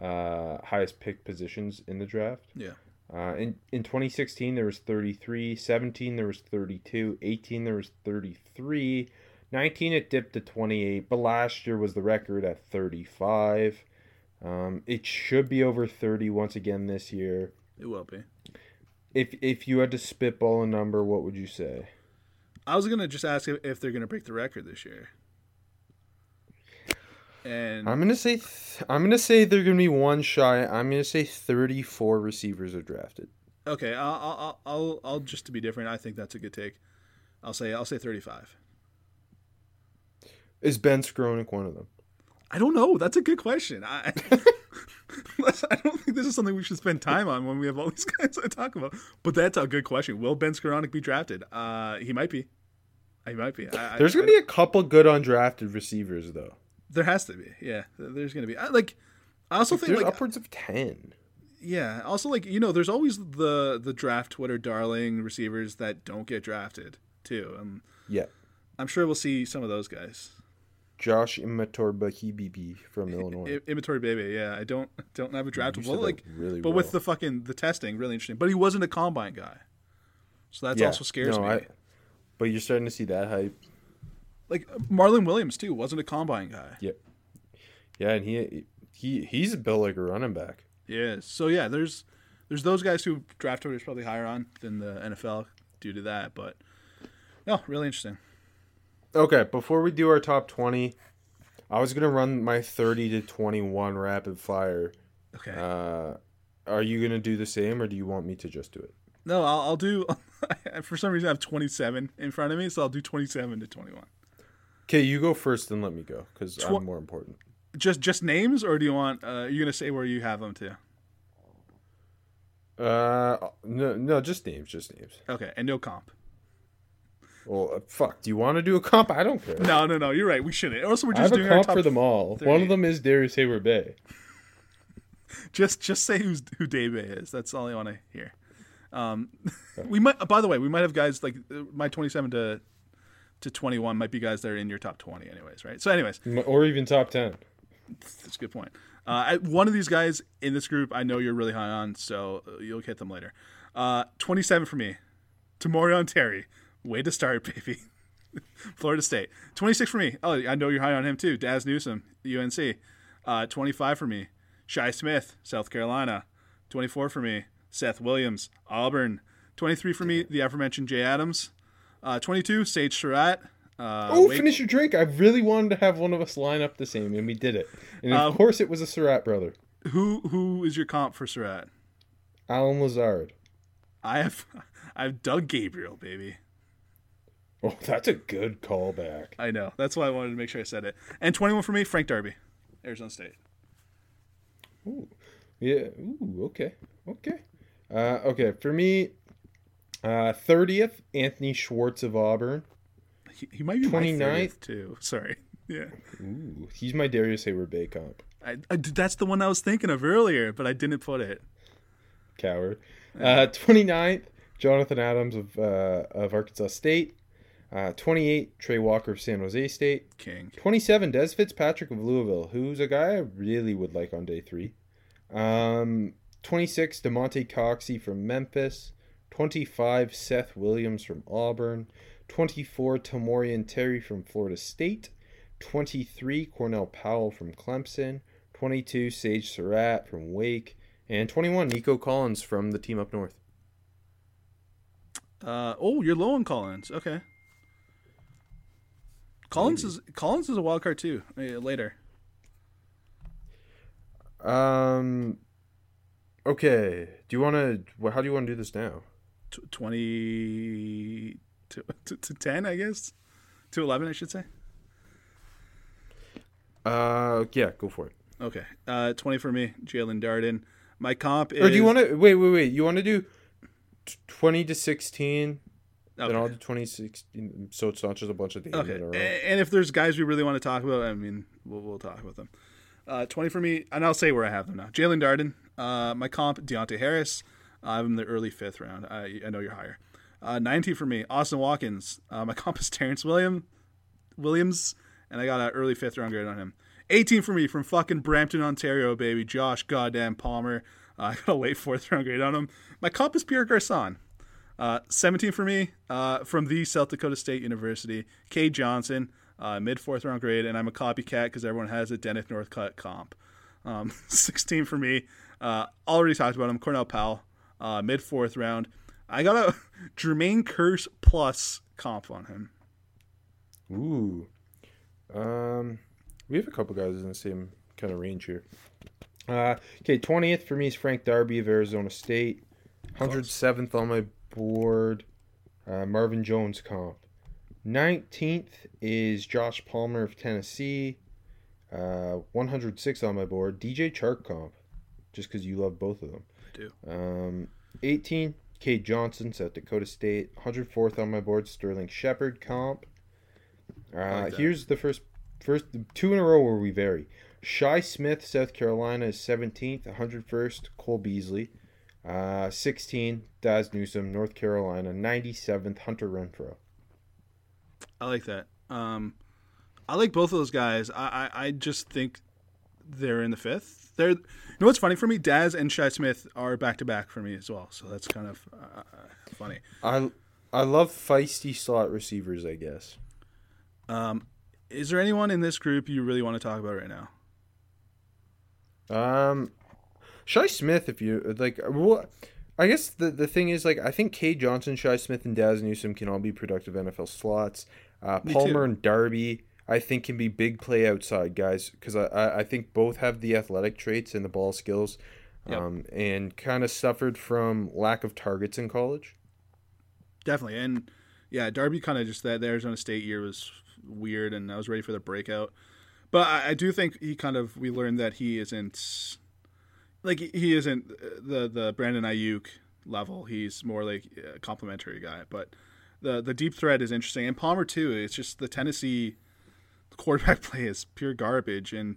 uh, highest picked positions in the draft. Yeah. Uh, in in 2016 there was 33, 17 there was 32, 18 there was 33, 19 it dipped to 28, but last year was the record at 35. Um, it should be over 30 once again this year. It will be. If if you had to spitball a number, what would you say? I was gonna just ask if, they're gonna break the record this year. And I'm gonna say th- I'm gonna say they're gonna be one shy. I'm gonna say 34 receivers are drafted. okay, I'll, I'll I'll I'll just to be different. I think that's a good take. I'll say I'll say 35. Is Ben Skowronek one of them? I don't know. That's a good question. I I don't think this is something we should spend time on when we have all these guys to talk about. But that's a good question. Will Ben Skowronek be drafted? Uh, he might be. He might be. I, There's I, gonna be a couple good undrafted receivers though. There has to be. Yeah, there's gonna be. I, like, I also think There's like upwards of 10. Yeah. Also, like you know, there's always the the draft Twitter darling receivers that don't get drafted too. And Yeah. I'm sure we'll see some of those guys. Josh Imatorbhebhe from Illinois. I- Inventory baby. Yeah, I don't don't have a draft. You Well, like, really but with the fucking the testing, really interesting. But he wasn't a combine guy, so that's Yeah. also scares No, me. I- but you're starting to see that hype. Like Marlon Williams too wasn't a combine guy. Yep. Yeah, and he he he's built like a running back. Yeah. So yeah, there's there's those guys who draft order is probably higher on than the NFL due to that, but no, really interesting. Okay, before we do our top twenty, I was gonna run my thirty to twenty one rapid fire. Okay. Uh, are you gonna do the same, or do you want me to just do it? no, I'll, I'll do. for some reason, I have 27 in front of me, so I'll do 27 to 21. Okay, you go first, and let me go because Tw- I'm more important. Just just names, or do you want? Uh, are you gonna say where you have them too? Uh, no, no, just names, just names. Okay, and no comp. Well, uh, fuck. Do you want to do a comp? I don't care. No, no, no. You're right. We shouldn't. Also, we're I have just a doing our comp top. for them all. One of them is Darrius Heyward-Bey. Just just say who's who Dave is. That's all I want to hear. Um, we might. By the way, we might have guys like uh, my 27 to to 21 might be guys that are in your top 20, anyways, right? So, anyways, or even top ten. that's a good point. Uh, I, one of these guys in this group, I know you're really high on, so uh, you'll hit them later. Uh, 27 for me, Tamorrion Terry. Way to start, baby. Florida State. 26 for me. Oh, I know you're high on him too. Dazz Newsome, UNC. Uh, 25 for me, Shi Smith, South Carolina. 24 for me, Seth Williams, Auburn. 23 for me, the aforementioned Jay Adams. Uh, 22, Sage Surratt. Uh, Oh, Wake- finish your drink. I really wanted to have one of us line up the same, and we did it. And of Um, course, it was a Surratt brother, Who who is your comp for Surratt? Allen Lazard. I have I have Doug Gabriel, baby. Oh, that's a good callback. I know. That's why I wanted to make sure I said it. And 21 for me, Frank Darby, Arizona State. Ooh. Yeah. Ooh. Okay. Okay. Uh, okay. For me, uh, thirtieth, Anthony Schwartz of Auburn. He, he might be my 29th? 30th too. Sorry. Yeah. Ooh, he's my Darrius Heyward-Bey comp. I, I- that's the one I was thinking of earlier, but I didn't put it. Coward. Uh, 29th, Jonathan Adams of uh, of Arkansas State. Uh, 28, Tre Walker of San Jose State. King. 27, Dez Fitzpatrick of Louisville, who's a guy I really would like on day three. Um, 26, Damonte Coxie from Memphis. 25, Seth Williams from Auburn. 24, Tamorrion Terry from Florida State. 23, Cornell Powell from Clemson. 22, Sage Surratt from Wake. And 21, Nico Collins from the team up north. Uh, oh, you're low on Collins. Okay. Collins is Collins is a wild card too. uh, later. Um. Okay. Do you want to? How do you want to do this now? T- 20 to, to, to 10, I guess. To 11, I should say. Uh. Yeah. Go for it. Okay. Uh, 20 for me, Jaelon Darden. My comp is. Or do you want to? Wait. Wait. Wait. You want to do twenty to sixteen? Okay. do twenty sixteen. So it's not just a bunch of names Okay. in a row. A- And if there's guys we really want to talk about, I mean, we'll, we'll talk about them. Uh, 20 for me, and I'll say where I have them now. Jaelon Darden. Uh, my comp, Deonte Harris. I have him in the early fifth round. I, I know you're higher. Uh, 19 for me, Austin Watkins. Uh, my comp is Terrance William, Williams, and I got an early fifth round grade on him. 18 for me from fucking Brampton, Ontario, baby. Josh goddamn Palmer. Uh, I got a late fourth round grade on him. My comp is Pierre Garcon. Uh, 17 for me uh, from the South Dakota State University. Cade Johnson, uh, mid fourth round grade, and I'm a copycat because everyone has a Dennis Northcutt comp. Um, 16 for me. Uh, already talked about him. Cornell Powell, uh, mid fourth round. I got a Jermaine Kearse plus comp on him. Ooh. Um. We have a couple guys in the same kind of range here. Uh. Okay. Twentieth for me is Frank Darby of Arizona State. Hundred seventh on my board. Uh, Marvin Jones comp. Nineteenth is Josh Palmer of Tennessee. Uh, 106 on my board. DJ Chark comp, just because you love both of them. I do. Um, 18, Cade Johnson, South Dakota State. 104th on my board, Sterling Shepard comp. Uh, like here's the first, first two in a row where we vary. Shi Smith, South Carolina, is 17th. 101st, Cole Beasley. Uh, 16, Dazz Newsome, North Carolina. 97th, Hunter Renfrow. I like that. Um, I like both of those guys. I, I, I just think they're in the fifth. They're, you know what's funny for me? Dazz and Shi Smith are back to back for me as well. So that's kind of uh, funny. I, I love feisty slot receivers, I guess. Um, is there anyone in this group you really want to talk about right now? Um, Shi Smith, if you like, what? I guess the the thing is like I think Cade Johnson, Shi Smith, and Dazz Newsome can all be productive NFL slots. Uh, Palmer and Darby, I think, can be big play outside guys because I, I I think both have the athletic traits and the ball skills, Yep. um, and kind of suffered from lack of targets in college. Definitely, and yeah, Darby kind of just that the Arizona State year was weird, and I was ready for the breakout. But I, I do think he kind of we learned that he isn't like he isn't the the Brandon Aiyuk level. He's more like a complimentary guy. But the the deep threat is interesting, and Palmer too. It's just the Tennessee quarterback play is pure garbage, and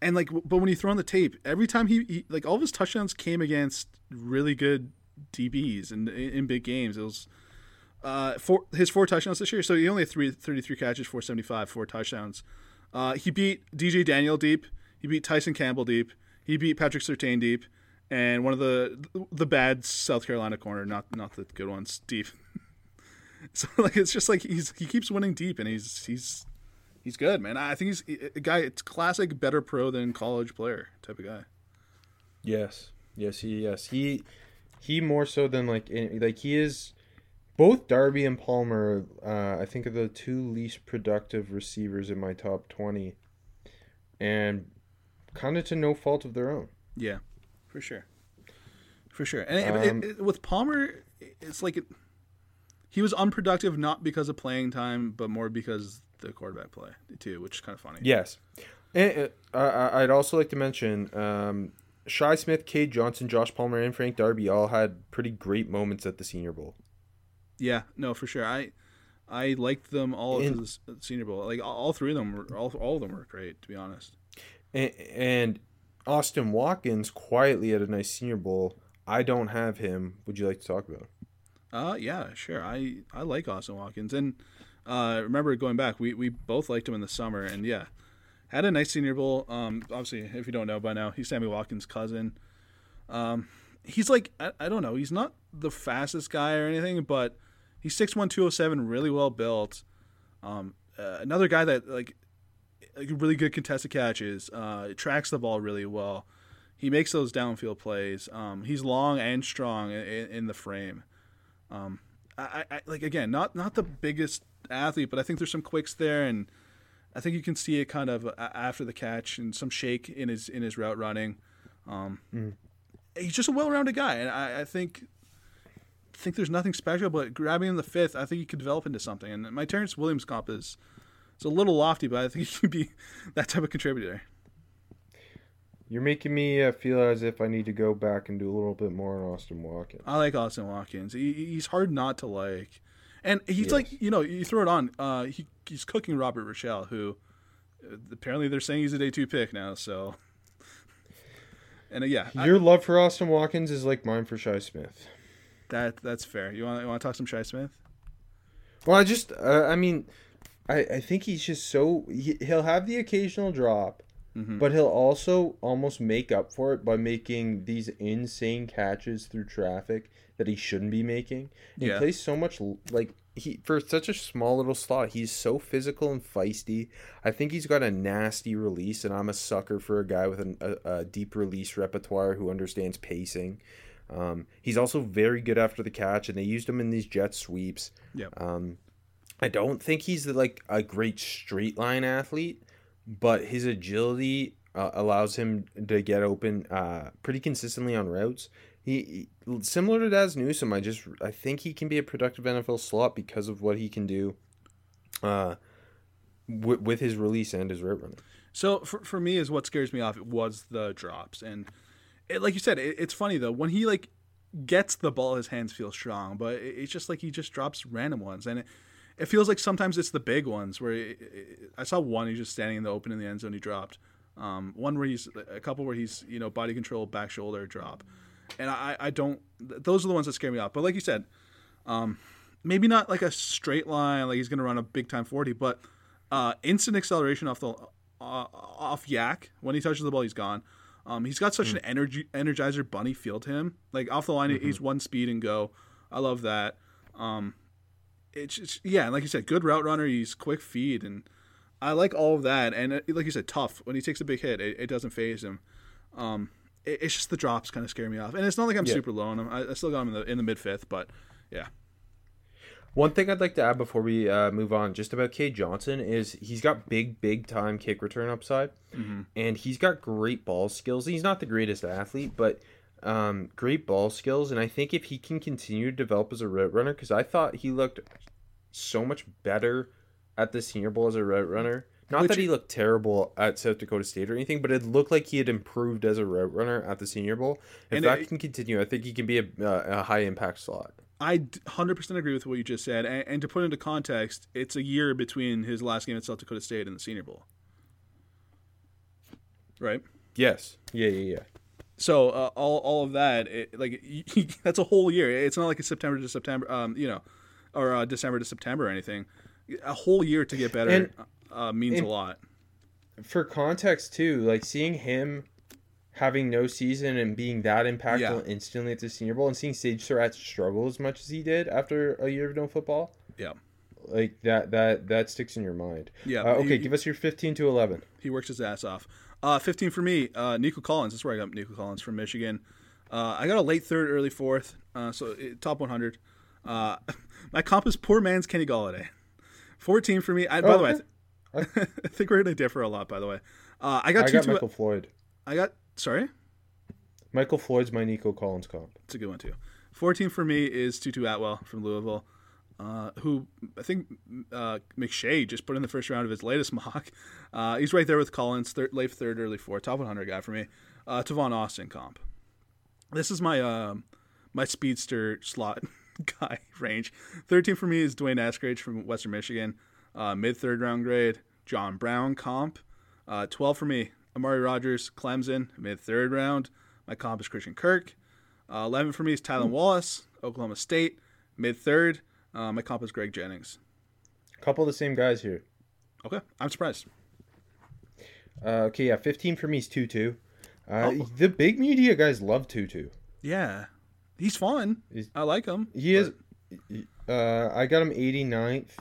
and like but when you throw on the tape, every time he, he like all of his touchdowns came against really good DBs and in, in big games. It was uh, four his four touchdowns this year. So he only had three, 33 catches, 475, four touchdowns. Uh, he beat DJ Daniel deep. He beat Tyson Campbell deep. He beat Patrick Surtain deep, and one of the the bad South Carolina corner, not not the good ones, deep. so like it's just like he's he keeps winning deep, and he's he's he's good, man. I think he's a guy. It's classic, better pro than college player type of guy. Yes, yes, he yes he he more so than like like he is. Both Darby and Palmer, uh, I think, are the two least productive receivers in my top twenty, and kind of to no fault of their own. Yeah, for sure, for sure. And Um, it, it, with Palmer, it's like it, he was unproductive not because of playing time, but more because the quarterback play too, which is kind of funny. Yes, and uh, I- I'd also like to mention um, Shi Smith, Cade Johnson, Josh Palmer, and Frank Darby all had pretty great moments at the Senior Bowl. Yeah, no, for sure. I I liked them all And- of the Senior Bowl. Like all, all three of them were all all of them were great, to be honest. And, Austin Watkins quietly at a nice Senior Bowl. I don't have him. Would you like to talk about? him? Uh, yeah, sure. I I like Austin Watkins, and uh, remember going back, we we both liked him in the summer, and yeah, had a nice Senior Bowl. Um, obviously, if you don't know by now, he's Sammy Watkins' cousin. Um, he's like I, I don't know, he's not the fastest guy or anything, but he's 6'1", 207, really well built. Um, uh, another guy that like really good contested catches, uh, tracks the ball really well. He makes those downfield plays. Um, he's long and strong in, in the frame. Um, I, I like again, not not the biggest athlete, but I think there's some quicks there, and I think you can see it kind of after the catch and some shake in his in his route running. Um, He's just a well-rounded guy, and I, I think think there's nothing special, but grabbing him in the fifth, I think he could develop into something. And my Terrance Williams comp is it's a little lofty, but I think you can be that type of contributor. You're making me uh, feel as if I need to go back and do a little bit more on Austin Watkins. I like Austin Watkins. He, he's hard not to like, and he's Yes. like you know you throw it on. Uh, he he's cooking Robert Rochell, who uh, apparently they're saying he's a day two pick now. So, and uh, yeah, I- Your love for Austin Watkins is like mine for Shi Smith. that that's fair. You want you want to talk some Shi Smith? Well, I just, uh, I mean, I, I think he's just so he, he'll have the occasional drop, Mm-hmm. but he'll also almost make up for it by making these insane catches through traffic that he shouldn't be making. He Yeah. plays so much like he for such a small little slot. He's so physical and feisty. I think he's got a nasty release, and I'm a sucker for a guy with an, a, a deep release repertoire who understands pacing. Um, he's also very good after the catch, and they used him in these jet sweeps. Yep. Um, I don't think he's like a great straight line athlete, but his agility uh, allows him to get open uh, pretty consistently on routes. He, he similar to Dazz Newsome. I just I think he can be a productive NFL slot because of what he can do, uh, with, with his release and his route running. So for, for me, is what scares me off was the drops, and it, like you said, it, it's funny though when he like gets the ball, his hands feel strong, but it, it's just like he just drops random ones, and it, it feels like sometimes it's the big ones where it, it- I saw one he's just standing in the open in the end zone, he dropped. Um, one where he's a couple where he's you know body control, back shoulder drop, and I I don't. Those are the ones that scare me off. But like you said, um, maybe not like a straight line, like he's going to run a big time forty, but uh, instant acceleration off the uh, off yak when he touches the ball, he's gone. Um, he's got such an energy energizer bunny feel to him. Like off the line, he's one speed and go. I love that. Um, it's just, yeah, like you said, good route runner. He's quick feed, and I like all of that. And uh, like you said, tough. When he takes a big hit, it, it doesn't phase him. Um, it, it's just the drops kind of scare me off, and it's not like I'm Yeah. super low on him. I, I still got him in the in the mid fifth, but yeah, One thing I'd like to add before we uh, move on, just about Cade Johnson, is he's got big, big time kick return upside, and he's got great ball skills. He's not the greatest athlete, but um, great ball skills. And I think if he can continue to develop as a route runner, because I thought he looked so much better at the Senior Bowl as a route runner. Not Which- that he looked terrible at South Dakota State or anything, but it looked like he had improved as a route runner at the Senior Bowl. If that it- can continue, I think he can be a, uh, a high impact slot. I 100% agree with what you just said. And, and to put into context, it's a year between his last game at South Dakota State and the Senior Bowl, right? Yes. Yeah, yeah, yeah. So uh, all all of that, it, like that's a whole year. It's not like it's September to September, um, you know, or uh, December to September or anything. A whole year to get better And- uh, means and- a lot. for context too, like seeing him having no season and being that impactful Yeah. instantly at the Senior Bowl, and seeing Sage Surratt struggle as much as he did after a year of no football, Yeah, like that that that sticks in your mind. Yeah, Uh, okay, he- give us your fifteen to eleven. he works his ass off. Uh, 15 for me, uh, Nico Collins. That's where I got Nico Collins from Michigan. Uh, I got a late third, early fourth, uh, so uh, top 100. Uh, my comp is poor man's Kenny Golladay. 14 for me. I, by Oh, the way, I, th- I think we're going to differ a lot, by the way. Uh, I got I two, got Michael Floyd. I got, sorry? Michael Floyd's my Nico Collins comp. It's a good one too. 14 for me is Tutu Atwell from Louisville, uh, who I think uh, McShay just put in the first round of his latest mock. Uh, he's right there with Collins, third, late third, early fourth, top 100 guy for me. Uh, Tavon Austin comp. This is my um, my speedster slot guy range. 13 for me is D'Wayne Eskridge from Western Michigan, uh, mid third round grade. John Brown comp. Uh, 12 for me, Amari Rogers, Clemson, mid third round. My comp is Christian Kirk. Uh, 11 for me is Tylan Wallace, Oklahoma State, mid third. Uh, my comp is Greg Jennings. Couple of the same guys here. Okay, I'm surprised. Uh, okay, yeah, fifteen for me is Tutu. Uh, Oh. The big media guys love Tutu. Yeah, he's fun. He's- I like him. He is. Uh, I got him 89th.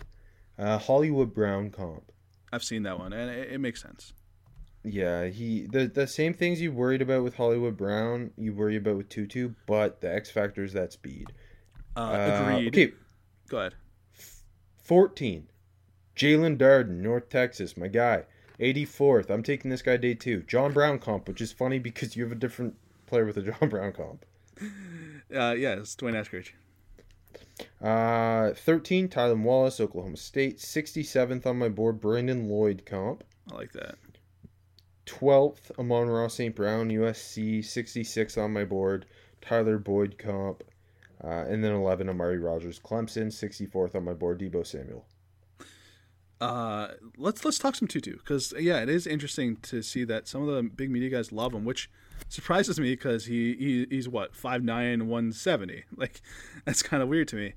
Uh, Hollywood Brown comp. I've seen that one, and it, it makes sense. Yeah, he the the same things you worried about with Hollywood Brown, you worry about with Tutu, but the X factor is that speed. Uh, Uh, agreed. okay, Go ahead. 14. Jaelon Darden, North Texas, my guy. 84th. I'm taking this guy day two. John Brown comp, which is funny because you have a different player with a John Brown comp. Uh, yeah, it's D'Wayne Eskridge. Uh, 13. Tylan Wallace, Oklahoma State. 67th on my board. Brandon Lloyd comp. I like that. 12th, Amon-Ra St. Brown, USC, 66 on my board. Tyler Boyd comp. Uh, and then 11, Amari Rogers, Clemson, 64th on my board. Deebo Samuel. Uh, let's let's talk some Tutu because yeah, it is interesting to see that some of the big media guys love him, which surprises me because he, he he's what 5'9", 170. Like that's kind of weird to me.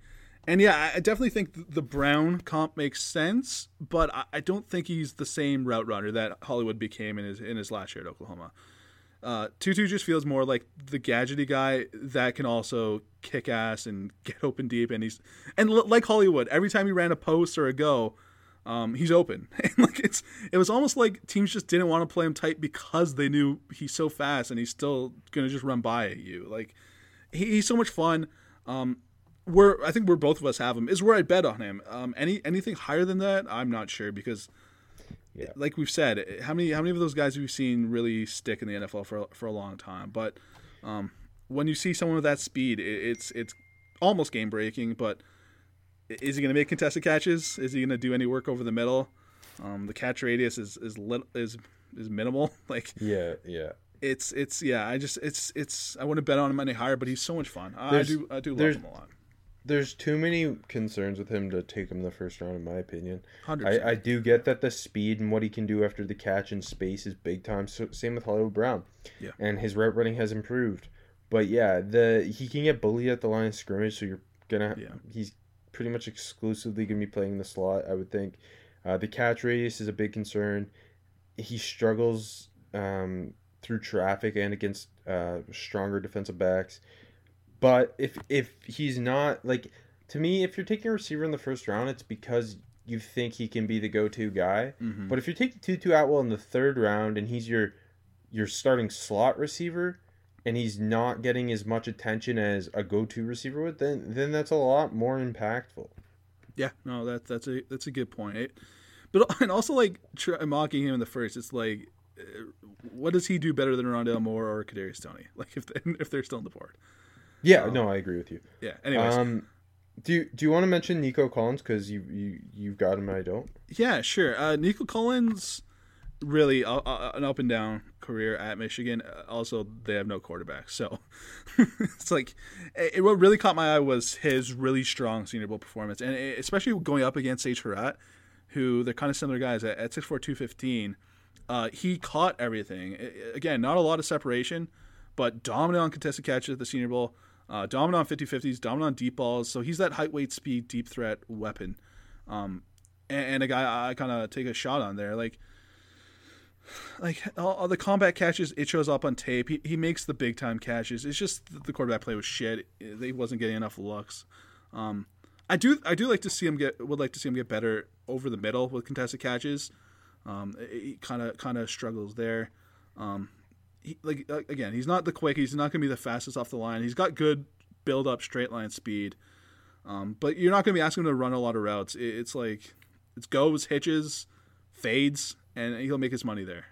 And yeah, I- definitely think the Brown comp makes sense, but I, I don't think he's the same route runner that Hollywood became in his in his last year at Oklahoma. Uh, Tutu just feels more like the gadgety guy that can also kick ass and get open deep, and he's and l- like Hollywood, every time he ran a post or a go, um, he's open. And like it's it was almost like teams just didn't want to play him tight because they knew he's so fast and he's still gonna just run by you. Like he, he's so much fun. Um, where I think where both of us have him is where I bet on him. Um, any anything higher than that, I'm not sure because, Yeah. like we've said, how many how many of those guys have you seen really stick in the NFL for for a long time? But um, when you see someone with that speed, it, it's it's almost game breaking. But is he going to make contested catches? Is he going to do any work over the middle? Um, the catch radius is is is is minimal. Like Yeah, yeah. it's it's yeah. I just it's it's I wouldn't bet on him any higher, but he's so much fun. I, I do I do love him a lot. There's too many concerns with him to take him the first round, in my opinion. 100%. I, I do get that the speed and what he can do after the catch in space is big time. So, same with Hollywood Brown. Yeah. And his route running has improved. But yeah, the he can get bullied at the line of scrimmage, so you're gonna Yeah. he's pretty much exclusively gonna be playing the slot, I would think. Uh, the catch radius is a big concern. He struggles um, through traffic and against uh, stronger defensive backs. But if if he's not like to me, if you're taking a receiver in the first round, it's because you think he can be the go-to guy. Mhm. But if you're taking Tutu Atwell in the third round and he's your your starting slot receiver and he's not getting as much attention as a go-to receiver would, then then that's a lot more impactful. Yeah, no, that's that's a that's a good point. It, but and also like tr- mocking him in the first, it's like, uh, what does he do better than Rondale Moore or Kadarius Toney? Like if they, if they're still on the board. Yeah, no, I agree with you. Yeah. Anyways, Um, do you, do you want to mention Nico Collins because you you you've got him, and I don't. yeah, sure. Uh, Nico Collins, really uh, uh, an up and down career at Michigan. Uh, Also, they have no quarterback, so it's like it, what really caught my eye was his really strong Senior Bowl performance, and it- especially going up against H. Harat, who they're kind of similar guys at, at 6'4", 215. Uh, he caught everything. Again, not a lot of separation, but dominant on contested catches at the Senior Bowl. Uh, dominant on 50-50s, dominant on deep balls. So he's that height, weight, speed, deep threat weapon. Um, and, and a guy I kind of take a shot on there. Like, like all, all the combat catches, it shows up on tape. He, he makes the big time catches. It's just the quarterback play was shit. They wasn't getting enough looks. Um, I do I do like to see him get would like to see him get better over the middle with contested catches. Um, he kind of kind of struggles there. Um, he, like uh, again, he's not the quick. He's not going to be the fastest off the line. He's got good build up straight line speed. Um, but you're not going to be asking him to run a lot of routes. It, it's like it's goes, hitches, fades, and he'll make his money there.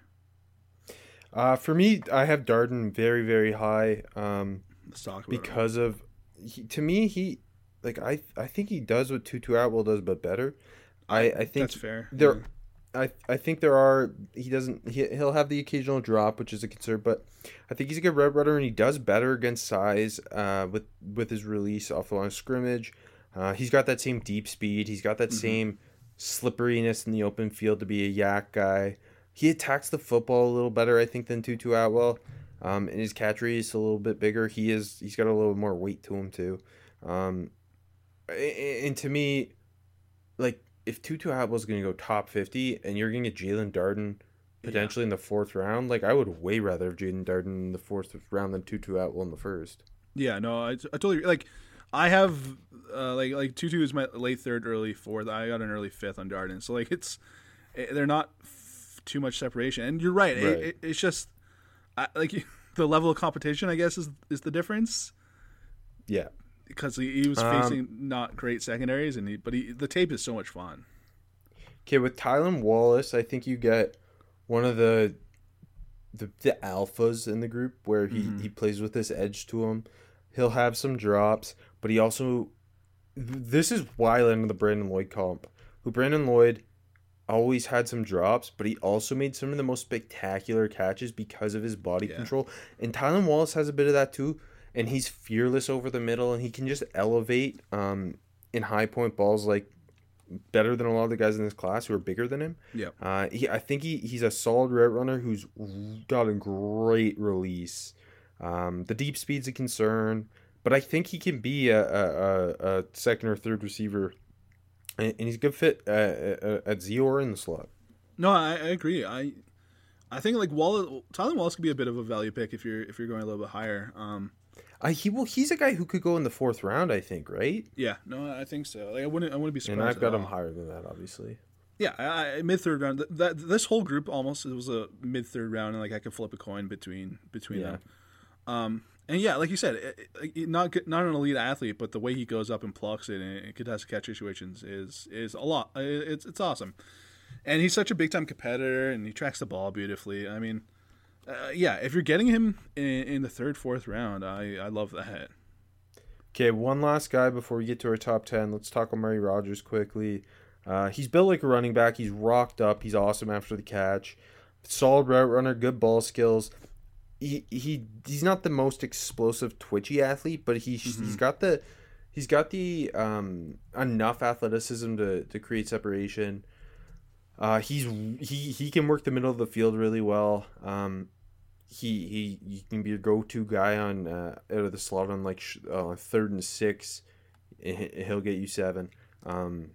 Uh, for me, I have Darden very very high. Um, Let's talk about it. because of he, to me he like I I think he does what Tutu Atwell does but better. I I think that's fair. There, Yeah. I I think there are he doesn't he he'll have the occasional drop which is a concern, but I think he's a good red runner and he does better against size uh with with his release off the line of scrimmage. Uh, he's got that same deep speed. He's got that Mm-hmm. same slipperiness in the open field to be a yak guy. He attacks the football a little better, I think, than Tutu Atwell. Um, and his catch rate is a little bit bigger. He is he's got a little more weight to him too. Um, and to me, like if Tutu Atwell's going to go top fifty, and you're going to get Jaelon Darden potentially in the fourth round, like I would way rather have Jaelon Darden in the fourth round than Tutu Atwell in the first. Yeah, no, I, I totally like. I have uh, like like Tutu is my late third, early fourth. I got an early fifth on Darden, so like it's eh, they're not f- too much separation. And you're right, Right. It, it, it's just I, like the level of competition. I guess is is the difference Yeah, because he, he was Um, facing not great secondaries, and he but he the tape is so much fun. Okay, with Tylan Wallace, I think you get one of the the, the alphas in the group where he, he plays with this edge to him. He'll have some drops, but he also this is why I landed the Brandon Lloyd comp. Who Brandon Lloyd always had some drops, but he also made some of the most spectacular catches because of his body Yeah. control. And Tylan Wallace has a bit of that too. And he's fearless over the middle and he can just elevate um, in high point balls like better than a lot of the guys in this class who are bigger than him. Yeah. Uh, he, I think he, he's a solid route runner who's got a great release. Um, the deep speed's a concern, but I think he can be a, a, a, a second or third receiver, and, and he's a good fit uh, uh, at Z or in the slot. No, I, I agree. I I think like Wallace, Tyler Wallace could be a bit of a value pick if you're if you're going a little bit higher. Um, Uh, he will. He's a guy who could go in the fourth round, I think, right? yeah, no, I think so. Like I wouldn't I wouldn't be surprised. And I've got him higher than that, obviously. Yeah, I, I, mid third round. That, that this whole group almost it was a mid third round, and like I could flip a coin between between Yeah. them. Um, and yeah, like you said, it, it, not good- not an elite athlete, but the way he goes up and plucks it in, in contested catch situations is is a lot. It- It's it's awesome, and he's such a big time competitor, and he tracks the ball beautifully. I mean, uh, yeah, if you're getting him in, in the third fourth round, I I love that. Okay, one last guy before we get to our top 10. Let's talk Amari Rogers quickly. Uh, he's built like a running back. He's rocked up. He's awesome after the catch. Solid route runner, good ball skills. He, he he's not the most explosive twitchy athlete, but he's he's got the he's got the um enough athleticism to, to create separation. Uh, he's he he can work the middle of the field really well. Um, he he he can be a go-to guy on uh, out of the slot on like sh- uh, third and six. He- He'll get you seven. Um,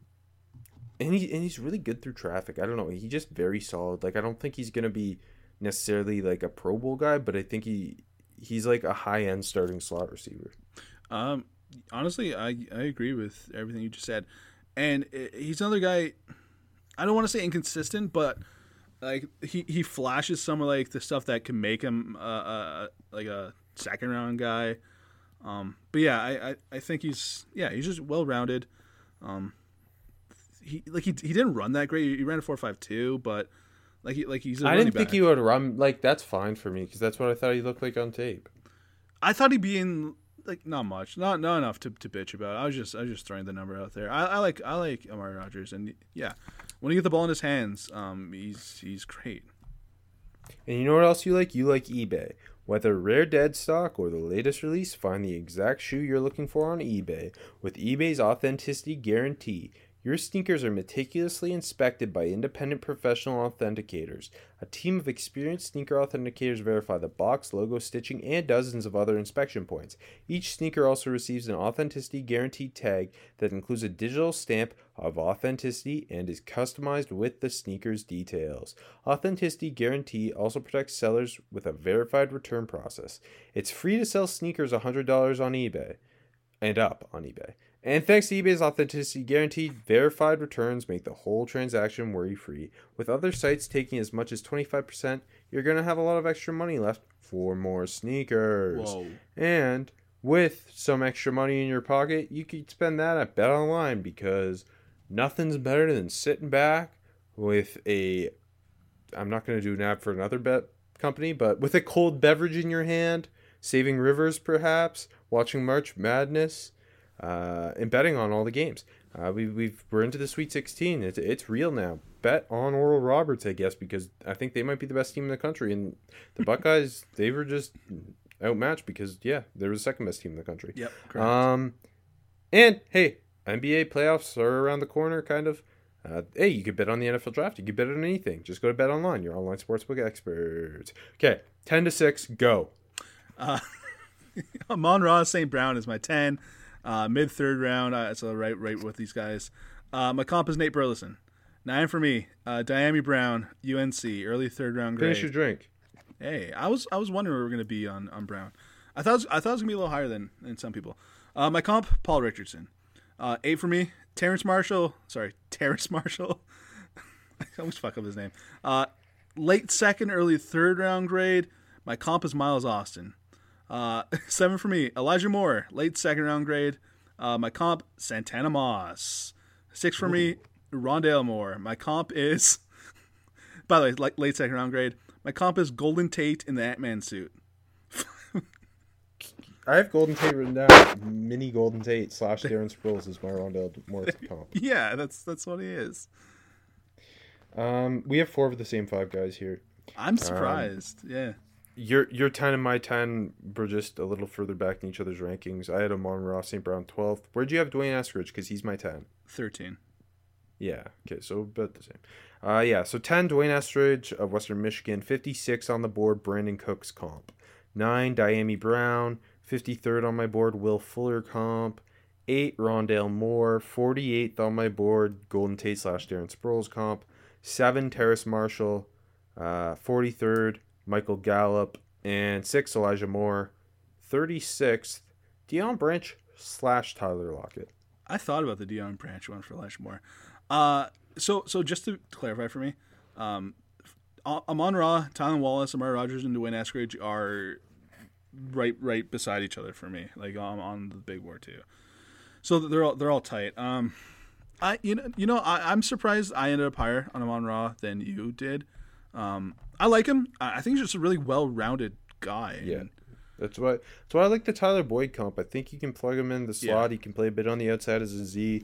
and he and he's really good through traffic. I don't know. He's just very solid. Like I don't think he's gonna be necessarily like a Pro Bowl guy, but I think he he's like a high end starting slot receiver. Um, honestly, I I agree with everything you just said, and he's another guy. I don't want to say inconsistent, but like he he flashes some of like the stuff that can make him uh, uh like a second round guy. Um, but yeah, I, I, I think he's yeah he's just well rounded. Um, he like he, he didn't run that great. He ran a four five two, but like he like he's. I didn't think back. he would run like that's fine for me because that's what I thought he looked like on tape. I thought he'd be in like not much, not not enough to, to bitch about. I was just I was just throwing the number out there. I, I like I like Amari Rogers, and yeah, when he get the ball in his hands, um, he's he's great. And you know what else you like? You like eBay. Whether rare dead stock or the latest release, find the exact shoe you're looking for on eBay with eBay's authenticity guarantee. Your sneakers are meticulously inspected by independent professional authenticators. A team of experienced sneaker authenticators verify the box, logo, stitching, and dozens of other inspection points. Each sneaker also receives an authenticity guarantee tag that includes a digital stamp of authenticity and is customized with the sneaker's details. Authenticity guarantee also protects sellers with a verified return process. It's free to sell sneakers $100 on eBay and up on eBay. And thanks to eBay's authenticity guarantee, verified returns make the whole transaction worry free. With other sites taking as much as 25%, you're going to have a lot of extra money left for more sneakers. Whoa. And with some extra money in your pocket, you could spend that at Bet Online because nothing's better than sitting back with a. I'm not going to do an ad for another bet company, but with a cold beverage in your hand, saving rivers perhaps, watching March Madness uh, and betting on all the games. Uh, we, we've we're into the Sweet 16. It's it's real now. Bet on Oral Roberts, I guess, because I think they might be the best team in the country, and the Buckeyes they were just outmatched because yeah, they were the second best team in the country. Yep. Correct. Um, and hey, NBA playoffs are around the corner, kind of. Uh, hey, you could bet on the NFL draft. You could bet on anything. Just go to Bet Online, your online sportsbook experts. Okay, ten to six, go. Uh, Amon-Ra St. Brown is my ten. Uh, Mid third round, uh, so right right with these guys. Uh, my comp is Nate Burleson. Nine for me. Uh, Dyami Brown, UNC, early third round grade. Finish your drink. Hey, I was I was wondering where we are going to be on, on Brown. I thought it was, I thought it was going to be a little higher than, than some people. Uh, my comp, Paul Richardson. Uh, eight for me. Terrace Marshall. Sorry, Terrace Marshall. I almost fuck up his name. Uh, late second, early third round grade. My comp is Miles Austin. Uh, seven for me. Elijah Moore, late second round grade. Uh, my comp, Santana Moss. Six for Ooh. me, Rondale Moore. My comp is, by the way, like late second round grade. My comp is Golden Tate in the Ant Man suit. I have Golden Tate written down. Mini Golden Tate slash Darren Sproles is my Rondale Moore comp. Yeah, that's that's what he is. Um, we have four of the same five guys here. I'm um, surprised. Um, yeah your your ten and my ten were just a little further back in each other's rankings. I had Amon-Ra St. Brown twelfth. Where'd you have D'Wayne Eskridge? Because he's my ten. Thirteen. Yeah. Okay. So about the same. Uh, yeah. So ten D'Wayne Eskridge of Western Michigan. Fifty six on the board. Brandin Cooks comp. Nine Dyami Brown. Fifty third on my board. Will Fuller comp. Eight Rondale Moore. Forty eighth on my board. Golden Tate slash Darren Sproles comp. Seven Terrace Marshall. Forty uh, third. Michael Gallup, and six Elijah Moore. 36th, Deion Branch slash Tyler Lockett. I thought about the Deion Branch one for Elijah Moore. Uh, so so just to clarify for me, um, Amon Ra, Tylan Wallace, Amari Rogers, and D'Wayne Eskridge are right right beside each other for me. Like I'm on the big board too. So they're all they're all tight. Um, I you know you know I, I'm surprised I ended up higher on Amon Ra than you did. Um, I like him. I think he's just a really well-rounded guy. Yeah. That's why. That's why I like the Tyler Boyd comp. I think you can plug him in the slot. Yeah. He can play a bit on the outside as a Z.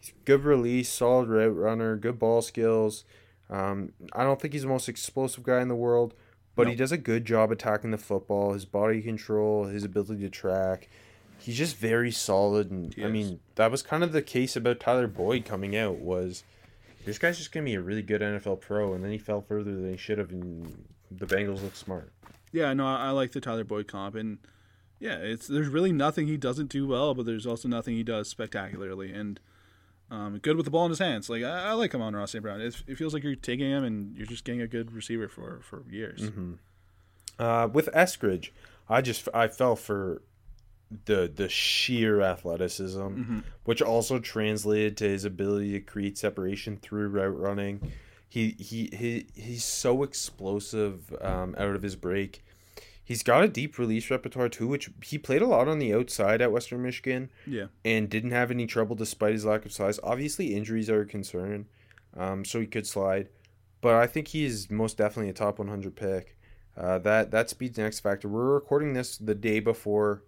He's good release, solid route runner, good ball skills. Um, I don't think he's the most explosive guy in the world, but he does a good job attacking the football. His body control, his ability to track. He's just very solid, and I mean that was kind of the case about Tyler Boyd coming out was this guy's just gonna be a really good NFL pro, and then he fell further than he should have, and the Bengals look smart. Yeah, no, I, I like the Tyler Boyd comp, and yeah, it's there's really nothing he doesn't do well, but there's also nothing he does spectacularly, and um, good with the ball in his hands. Like I, I like him Amon-Ra St. Brown. It, it, feels like you're taking him, and you're just getting a good receiver for for years. Mm-hmm. Uh, with Eskridge, I just I fell for the the sheer athleticism, mm-hmm. which also translated to his ability to create separation through route running. He he he he's so explosive um, out of his break. He's got a deep release repertoire too, which he played a lot on the outside at Western Michigan Yeah. and didn't have any trouble despite his lack of size. Obviously, injuries are a concern, um, so he could slide, but I think he is most definitely a top 100 pick. Uh, that that speed's next factor. We're recording this the day before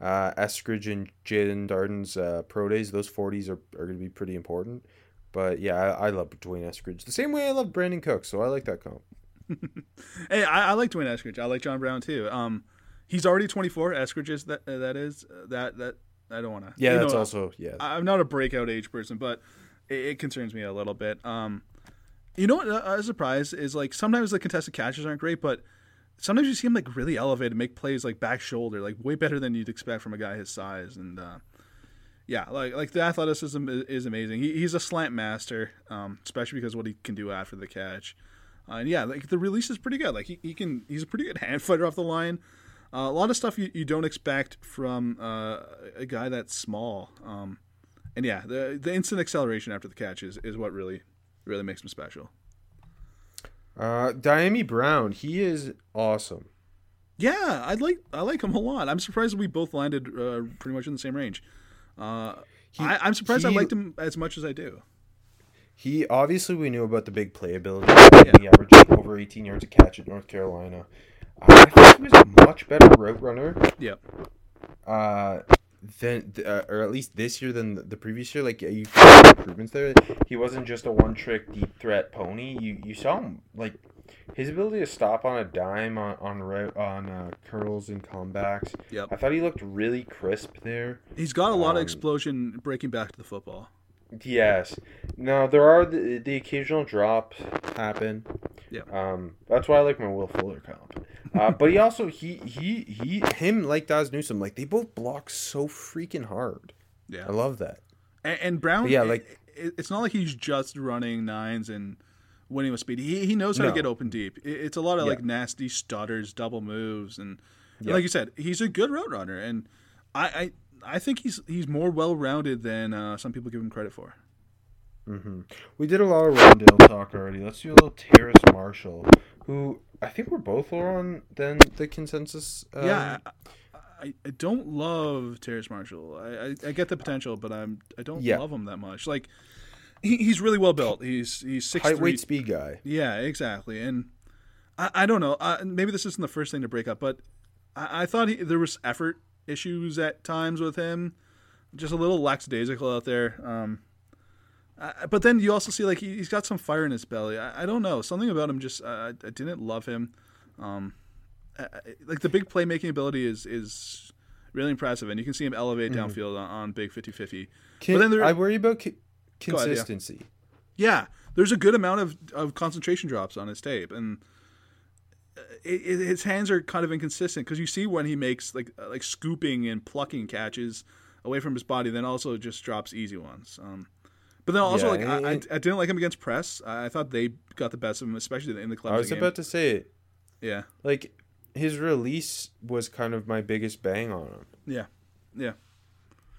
uh, Eskridge and Jaelon Darden's uh, pro days. Those 40s are, are going to be pretty important. But yeah, I, I love D'Wayne Eskridge the same way I love Brandin Cook, so I like that comp. Hey, I, I like D'Wayne Eskridge. I like John Brown too. Um, he's already 24. Eskridge is that uh, that is uh, that that I don't want to. Yeah, that's also yeah. I'm not a breakout age person, but it, it concerns me a little bit. Um, you know what? A surprise is like sometimes the contested catches aren't great, but sometimes you see him like really elevated, make plays like back shoulder, like way better than you'd expect from a guy his size. And uh, yeah, like like the athleticism is, is amazing. He, he's a slant master, um, especially because what he can do after the catch. Uh, and yeah, like the release is pretty good. Like he, he can, he's a pretty good hand fighter off the line. Uh, a lot of stuff you, you don't expect from uh, a guy that's small. Um, and yeah, the the instant acceleration after the catch is, is what really really makes him special. Uh, Dyami Brown, he is awesome. Yeah, I like I like him a lot. I'm surprised we both landed uh, pretty much in the same range. Uh, I, I'm surprised I liked him as much as I do. He obviously we knew about the big playability. He averaged over 18 yards a catch at North Carolina. I think he was a much better route runner Yep. uh, than, uh, or at least this year than the- previous year. Like you improvements there. He wasn't just a one-trick deep threat pony. You you saw him like his ability to stop on a dime on on on uh, curls and comebacks. Yep. I thought he looked really crisp there. He's got a lot of Um, explosion breaking back to the football. Yes. Now there are the, the occasional drops happen. Yeah. Um, that's why I like my Will Fuller comp. Uh, but he also he he he him like Dazz Newsome like they both block so freaking hard. Yeah. I love that. And, and Brown, But yeah, like- it, it's not like he's just running nines and winning with speed. He, he knows how to get open deep. It, it's a lot of Yeah. like nasty stutters, double moves, and, and like you said, he's a good route runner. And I I, think he's he's more well rounded than uh, some people give him credit for. hmm We did a lot of Rondale talk already. Let's do a little Terrace Marshall, who I think we're both lower on than the consensus. Um, yeah. I, I, don't love Terrace Marshall. I, I, I get the potential, but I'm I don't Yeah. love him that much. Like he, he's really well built. He's he's six height, weight, speed guy. Yeah, exactly. And I, I don't know. Uh, maybe this isn't the first thing to break up, but I, I thought he, there was effort issues at times with him, just a little lackadaisical out there. Um, uh, but then you also see like he, he's got some fire in his belly. I, I don't know. Something about him just uh, I didn't love him. Um, I- I- like the big playmaking ability is is really impressive, and you can see him elevate downfield on, on big 50-50. Can, But then there- I worry about co- Go ahead, yeah. consistency. Yeah, there's a good amount of, of concentration drops on his tape, and it, it, his hands are kind of inconsistent because you see when he makes like uh, like scooping and plucking catches away from his body, then also just drops easy ones. Um, but then also Yeah, like I, I, I didn't like him against press. I, I thought they got the best of him, especially in the Clemson I was game. about to say it. yeah, Like his release was kind of my biggest bang on him. yeah, yeah.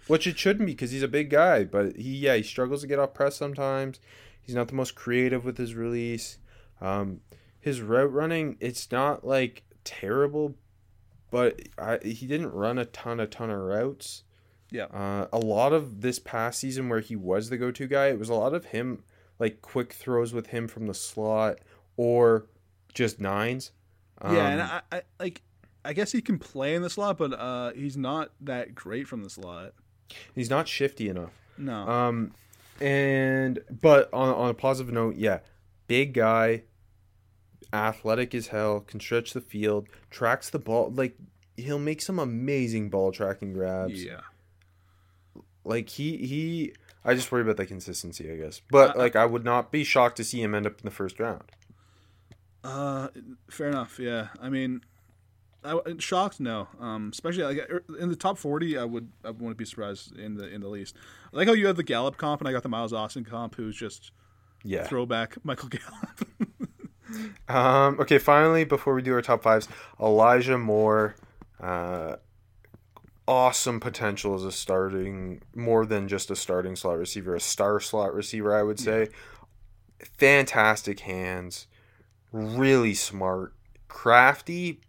Which it shouldn't be because he's a big guy, but he yeah he struggles to get off press sometimes. He's not the most creative with his release. Um, his route running it's not like terrible, but I, he didn't run a ton a ton of routes. Yeah. Uh, a lot of this past season where he was the go-to guy, it was a lot of him like quick throws with him from the slot or just nines. yeah, and Um, I, I like. I guess he can play in the slot, but uh, he's not that great from the slot. he's not shifty enough. No. Um, and but on on a positive note, yeah, big guy, athletic as hell, can stretch the field, tracks the ball. Like he'll make some amazing ball tracking grabs. yeah. Like he he. I just worry about the consistency, I guess. But Uh, like, I would not be shocked to see him end up in the first round. Uh, fair enough. Yeah, I mean, I shocked. No, um, especially like er, in the top forty, I would I wouldn't be surprised in the in the least. I like how you have the Gallup comp, and I got the Miles Austin comp, who's just Yeah. throwback Michael Gallup. Um. Okay. Finally, before we do our top fives, Elijah Moore. Uh, awesome potential as a starting, more than just a starting slot receiver, a star slot receiver, I would say. fantastic hands, really smart, crafty,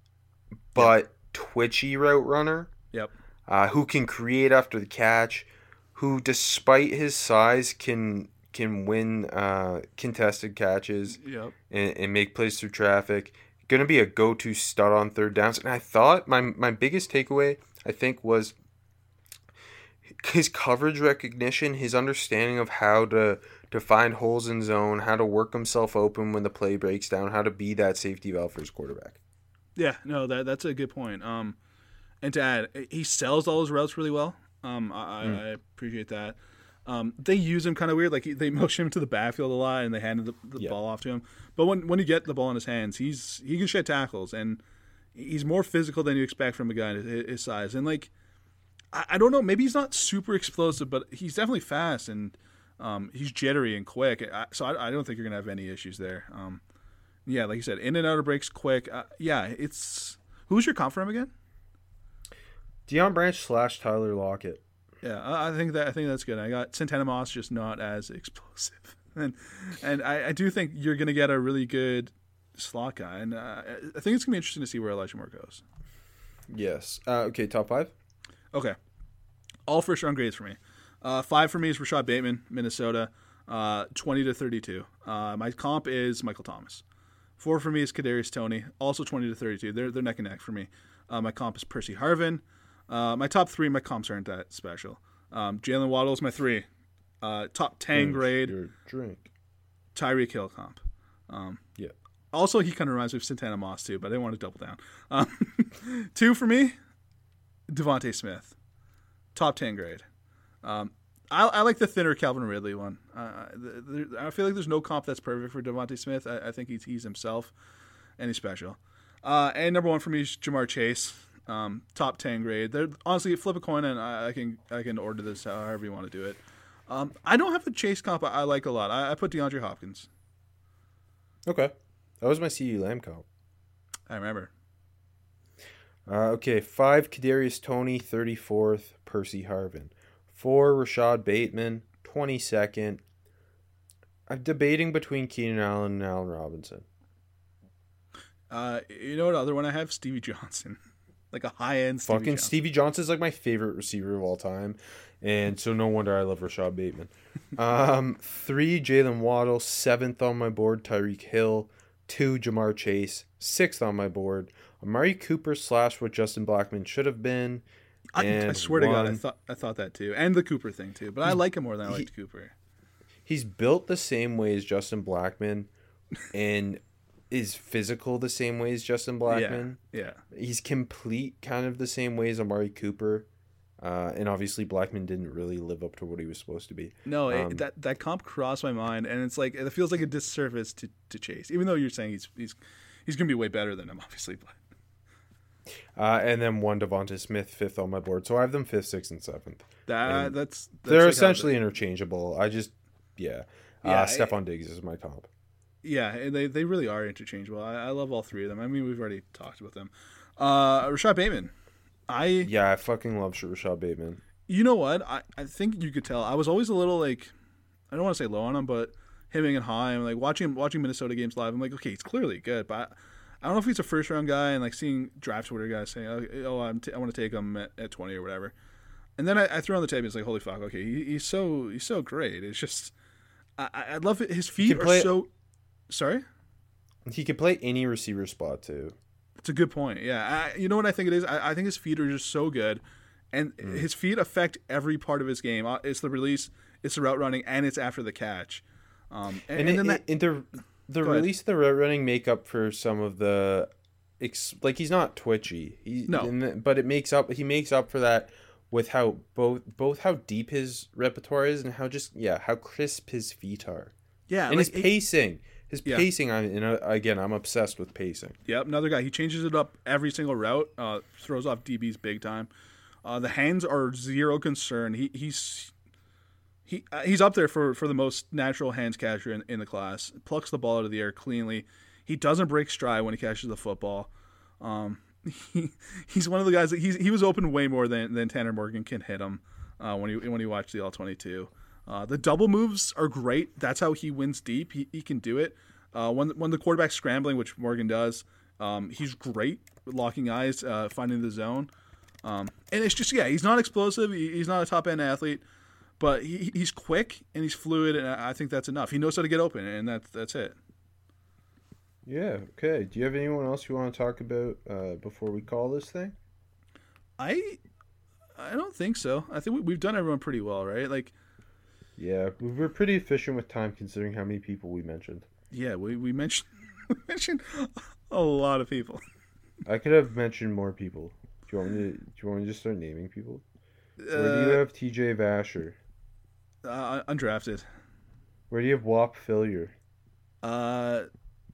but twitchy route runner. Yep. Uh, who can create after the catch, who despite his size can can win uh, contested catches Yep. and, and make plays through traffic. Going to be a go-to stud on third downs. And I thought my my biggest takeaway, I think, was his coverage recognition, his understanding of how to to find holes in zone, how to work himself open when the play breaks down, how to be that safety valve for his quarterback. Yeah, no, that that's a good point. Um, and to add, he sells all his routes really well. Um, I, I, I appreciate that. Um, they use him kind of weird, like he, they motion him to the backfield a lot, and they handed the, the Yeah. ball off to him. But when when you get the ball in his hands, he's he can shed tackles, and he's more physical than you expect from a guy his, his size. And like, I, I don't know, maybe he's not super explosive, but he's definitely fast and um, he's jittery and quick. I, so I, I don't think you're gonna have any issues there. Um, yeah, like you said, in and out of breaks quick. Uh, yeah, it's who's your comp for him again? Deion Branch slash Tyler Lockett. Yeah, I I think that I think that's good. I got Santana Moss just not as explosive, and and I, I do think you're gonna get a really good slot guy, and uh, I think it's gonna be interesting to see where Elijah Moore goes. Yes. Uh, okay, top five. Okay, all first round grades for me. Uh, five for me is Rashod Bateman, Minnesota, uh, twenty to thirty-two. Uh, my comp is Michael Thomas. Four for me is Kadarius Toney, also twenty to thirty-two. They're they're neck and neck for me. Uh, my comp is Percy Harvin. Uh, my top three, my comps aren't that special. Um, Jaylen Waddle is my three. Uh, top ten grade. Your drink. Tyreek Hill comp. Um, Yeah. Also, he kind of reminds me of Santana Moss too, but I didn't want to double down. Um, two for me, Devonta Smith, top ten grade. Um, I, I like the thinner Calvin Ridley one. Uh, th- there- I feel like there's no comp that's perfect for Devonta Smith. I, I think he's he's himself, and he's special. Uh, and number one for me is Ja'Marr Chase, um, top ten grade. They're honestly flip a coin, and I, I can I can order this however you want to do it. Um, I don't have a Chase comp I, I like a lot. I, I put DeAndre Hopkins. Okay. That was my CeeDee Lamb comp. I remember. Uh, okay, five Kadarius Toney, thirty fourth Percy Harvin, four Rashod Bateman, twenty second. I'm debating between Keenan Allen and Allen Robinson. Uh, you know what other one I have? Stevie Johnson, like a high end Stevie Fucking Johnson. Stevie Johnson's like my favorite receiver of all time, and so no wonder I love Rashod Bateman. um, three Jaylen Waddle, seventh on my board Tyreek Hill, two Ja'Marr Chase, sixth on my board Amari Cooper slash what Justin Blackmon should have been. I, I swear to God, I thought I thought that too, and the Cooper thing too. But I like him more than I liked Cooper. he's built the same way as Justin Blackmon, and is physical the same way as Justin Blackmon. Yeah, He's complete kind of the same way as Amari Cooper. Uh, and obviously Blackmon didn't really live up to what he was supposed to be. no, Um, it, that that comp crossed my mind, and it's like it feels like a disservice to, to Chase, even though you're saying he's he's he's gonna be way better than him, obviously. But Uh, and then one Devonta Smith, fifth on my board. So I have them fifth, sixth, and seventh. that And that's, that's They're like essentially interchangeable. I just, yeah. Yeah, uh, Stefon Diggs is my comp. Yeah, and they, they really are interchangeable. I, I love all three of them. I mean, we've already talked about them. Uh, Rashod Bateman. I Yeah, I fucking love Rashod Bateman. You know what? I, I think you could tell. I was always a little like, I don't want to say low on him, but hemming and high. I'm like watching watching Minnesota games live. I'm like, okay, he's clearly good, but I, don't know if he's a first round guy. And like seeing draft Twitter guys saying, oh, oh I'm t- I want to take him at, at 20 or whatever. And then I, I threw on the tape. and It's like, holy fuck, okay, he, he's so he's so great. It's just, I, I love it. His feet are so. Sorry. He could play any receiver spot too. It's a good point. Yeah, I, you know what I think it is. I, I think his feet are just so good, and his feet affect every part of his game. Uh, It's the release, it's the route running, and it's after the catch. Um, and, And, and it, then that, it- the the release of the route running make up for some of the, ex, like he's not twitchy. He No. the- but it makes up. He makes up for that with how both both how deep his repertoire is and how just yeah how crisp his feet are yeah, and like, his it- pacing. His Yeah. pacing. I you know again I'm obsessed with pacing. Yep, another guy. He changes it up every single route. Uh, throws off DBs big time. Uh, the hands are zero concern. He he's he uh, he's up there for, for the most natural hands catcher in, in the class. Plucks the ball out of the air cleanly. He doesn't break stride when he catches the football. Um, he, he's one of the guys that he's, he was open way more than, than Tanner Morgan can hit him uh, when he when he watched the all twenty two. Uh, the double moves are great. That's how he wins deep. He, he can do it. Uh, when when the quarterback's scrambling, which Morgan does, um, he's great with locking eyes, uh, finding the zone. Um, and it's just yeah, he's not explosive. He, he's not a top end athlete, but he, he's quick and he's fluid, and I I think that's enough. He knows how to get open, and that's that's it. Yeah. Okay. Do you have anyone else you want to talk about uh, before we call this thing? I I don't think so. I think we, we've done everyone pretty well, right? Like Yeah, we were pretty efficient with time considering how many people we mentioned. yeah, we we mentioned we mentioned a lot of people. I could have mentioned more people. Do you want me to? Do you want me to just start naming people? Where do you Uh, have T.J. Vasher? uh, undrafted. Where do you have Whop Philyor? Uh,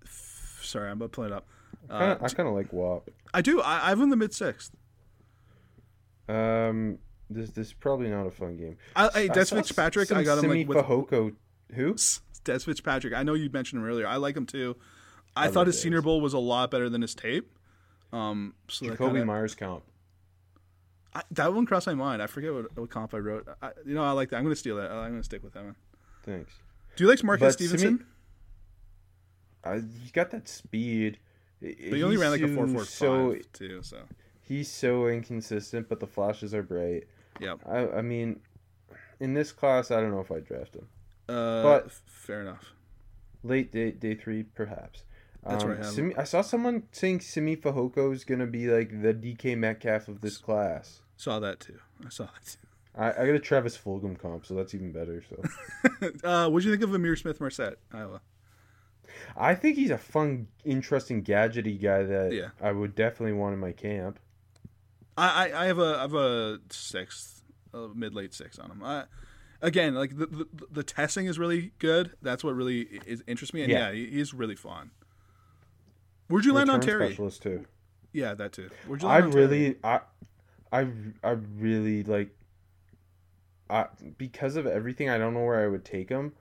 f- sorry, I'm about to pull it up. Uh, I kind of like Whop. I do. I, I have him in the mid sixth. Um, this this is probably not a fun game. I, hey, Dez Fitzpatrick. I got him Simi like with Fehoko. Who? Dez Fitzpatrick. I know you mentioned him earlier. I like him too. I, I thought his. Senior Bowl was a lot better than his tape. Um, so Jakobi kinda, Meyers comp. I, that one crossed my mind. I forget what, what comp I wrote. I, you know, I like that. I'm gonna steal that. I'm gonna stick with that one. Thanks. Do you like Marquez But Simi- Stevenson? Uh, he's got that speed. But he only ran like a four four So five too. So he's so inconsistent, but the flashes are bright. Yeah. I I mean, in this class, I don't know if I draft him. Uh, But- fair enough. Late day day three, perhaps. That's um, I. Simi, I saw someone saying Simi Fehoko is gonna be like the DK Metcalf of this class. Saw that too. I saw that. I, I got a Travis Fulgham comp, so that's even better. So uh, what do you think of Ihmir Smith-Marsette, Iowa? I think he's a fun, interesting, gadgety guy that Yeah. I would definitely want in my camp. I, I, I have a I have a sixth, a mid late six on him. I, again, like the, the the testing is really good. That's what really is, interests me. And yeah, Yeah. he's really fun. Where'd you land on Terry? specialist too. Yeah, that too. Where'd you I land on Terry? really, I, I, I really like. I because of everything, I don't know where I would take him,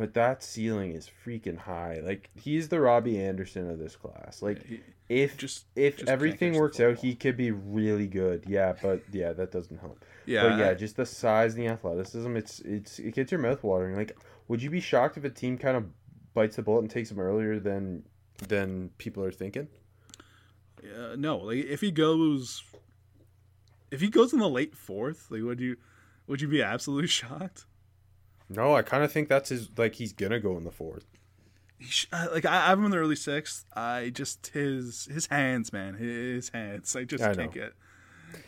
but that ceiling is freaking high. Like he's the Robby Anderson of this class. Like he- if just- if just everything works out, he could be really good. Yeah, but yeah, that doesn't help. Yeah, but yeah, just the size and the athleticism. It's it's it gets your mouth watering. Like, would you be shocked if a team kind of bites the bullet and takes him earlier than than people are thinking? Uh, no, like if he goes, if he goes in the late fourth, like would you, would you be absolutely shocked? No, I kind of think that's his. Like he's gonna go in the fourth. He sh- like I have him in the early sixth. I just his his hands, man, his hands. I just I can't know. get.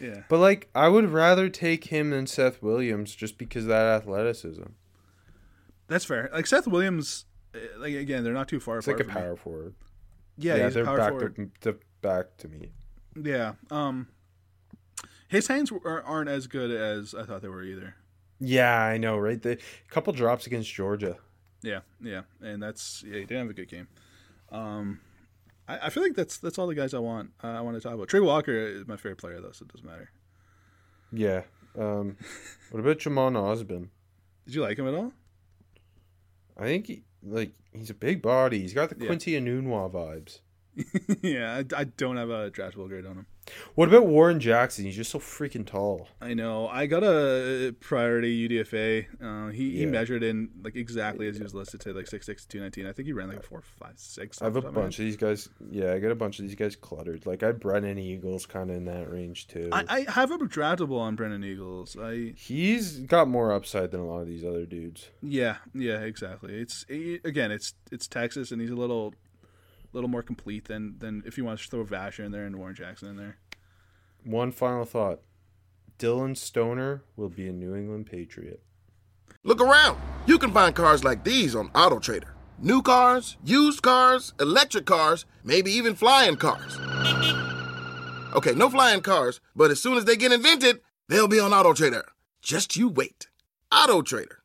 Yeah, But like, I would rather take him than Seth Williams just because of that athleticism. that's fair. Like Seth Williams, uh, like again, they're not too far It's apart. like a from me. power forward. Yeah, he's a they're power back forward. to, to back to me. Yeah. Um, his hands aren't as good as I thought they were either. Yeah, I know, right? The couple drops against Georgia. Yeah, yeah, and that's yeah, he didn't have a good game. Um, I, I feel like that's that's all the guys I want. Uh, I want to talk about. Tre Walker is my favorite player though, so it doesn't matter. Yeah. Um, what about Jhamon Ausbon? Did you like him at all? I think he, like he's a big body. He's got the Yeah. Quincy Enunwa vibes. yeah, I, I don't have a draftable grade on him. What about Warren Jackson? He's just so freaking tall. I know. I got a priority UDFA. Uh, he, he measured in like exactly as he was listed to like six six two nineteen. I think he ran like four five six. I have a off the top of my bunch of these guys. Yeah, I got a bunch of these guys cluttered. Like I have Brennan Eagles kind of in that range too. I, I have a draftable on Brennan Eagles. I He's got more upside than a lot of these other dudes. yeah yeah exactly. It's it, again it's it's Texas and he's a little little more complete than than if you want to throw Vasher in there and Warren Jackson in there. One final thought: Dillon Stoner will be a New England Patriot. Look around. You can find cars like these on AutoTrader. New cars, used cars, electric cars, maybe even flying cars. Okay, no flying cars, but as soon as they get invented, they'll be on AutoTrader. Just you wait. AutoTrader.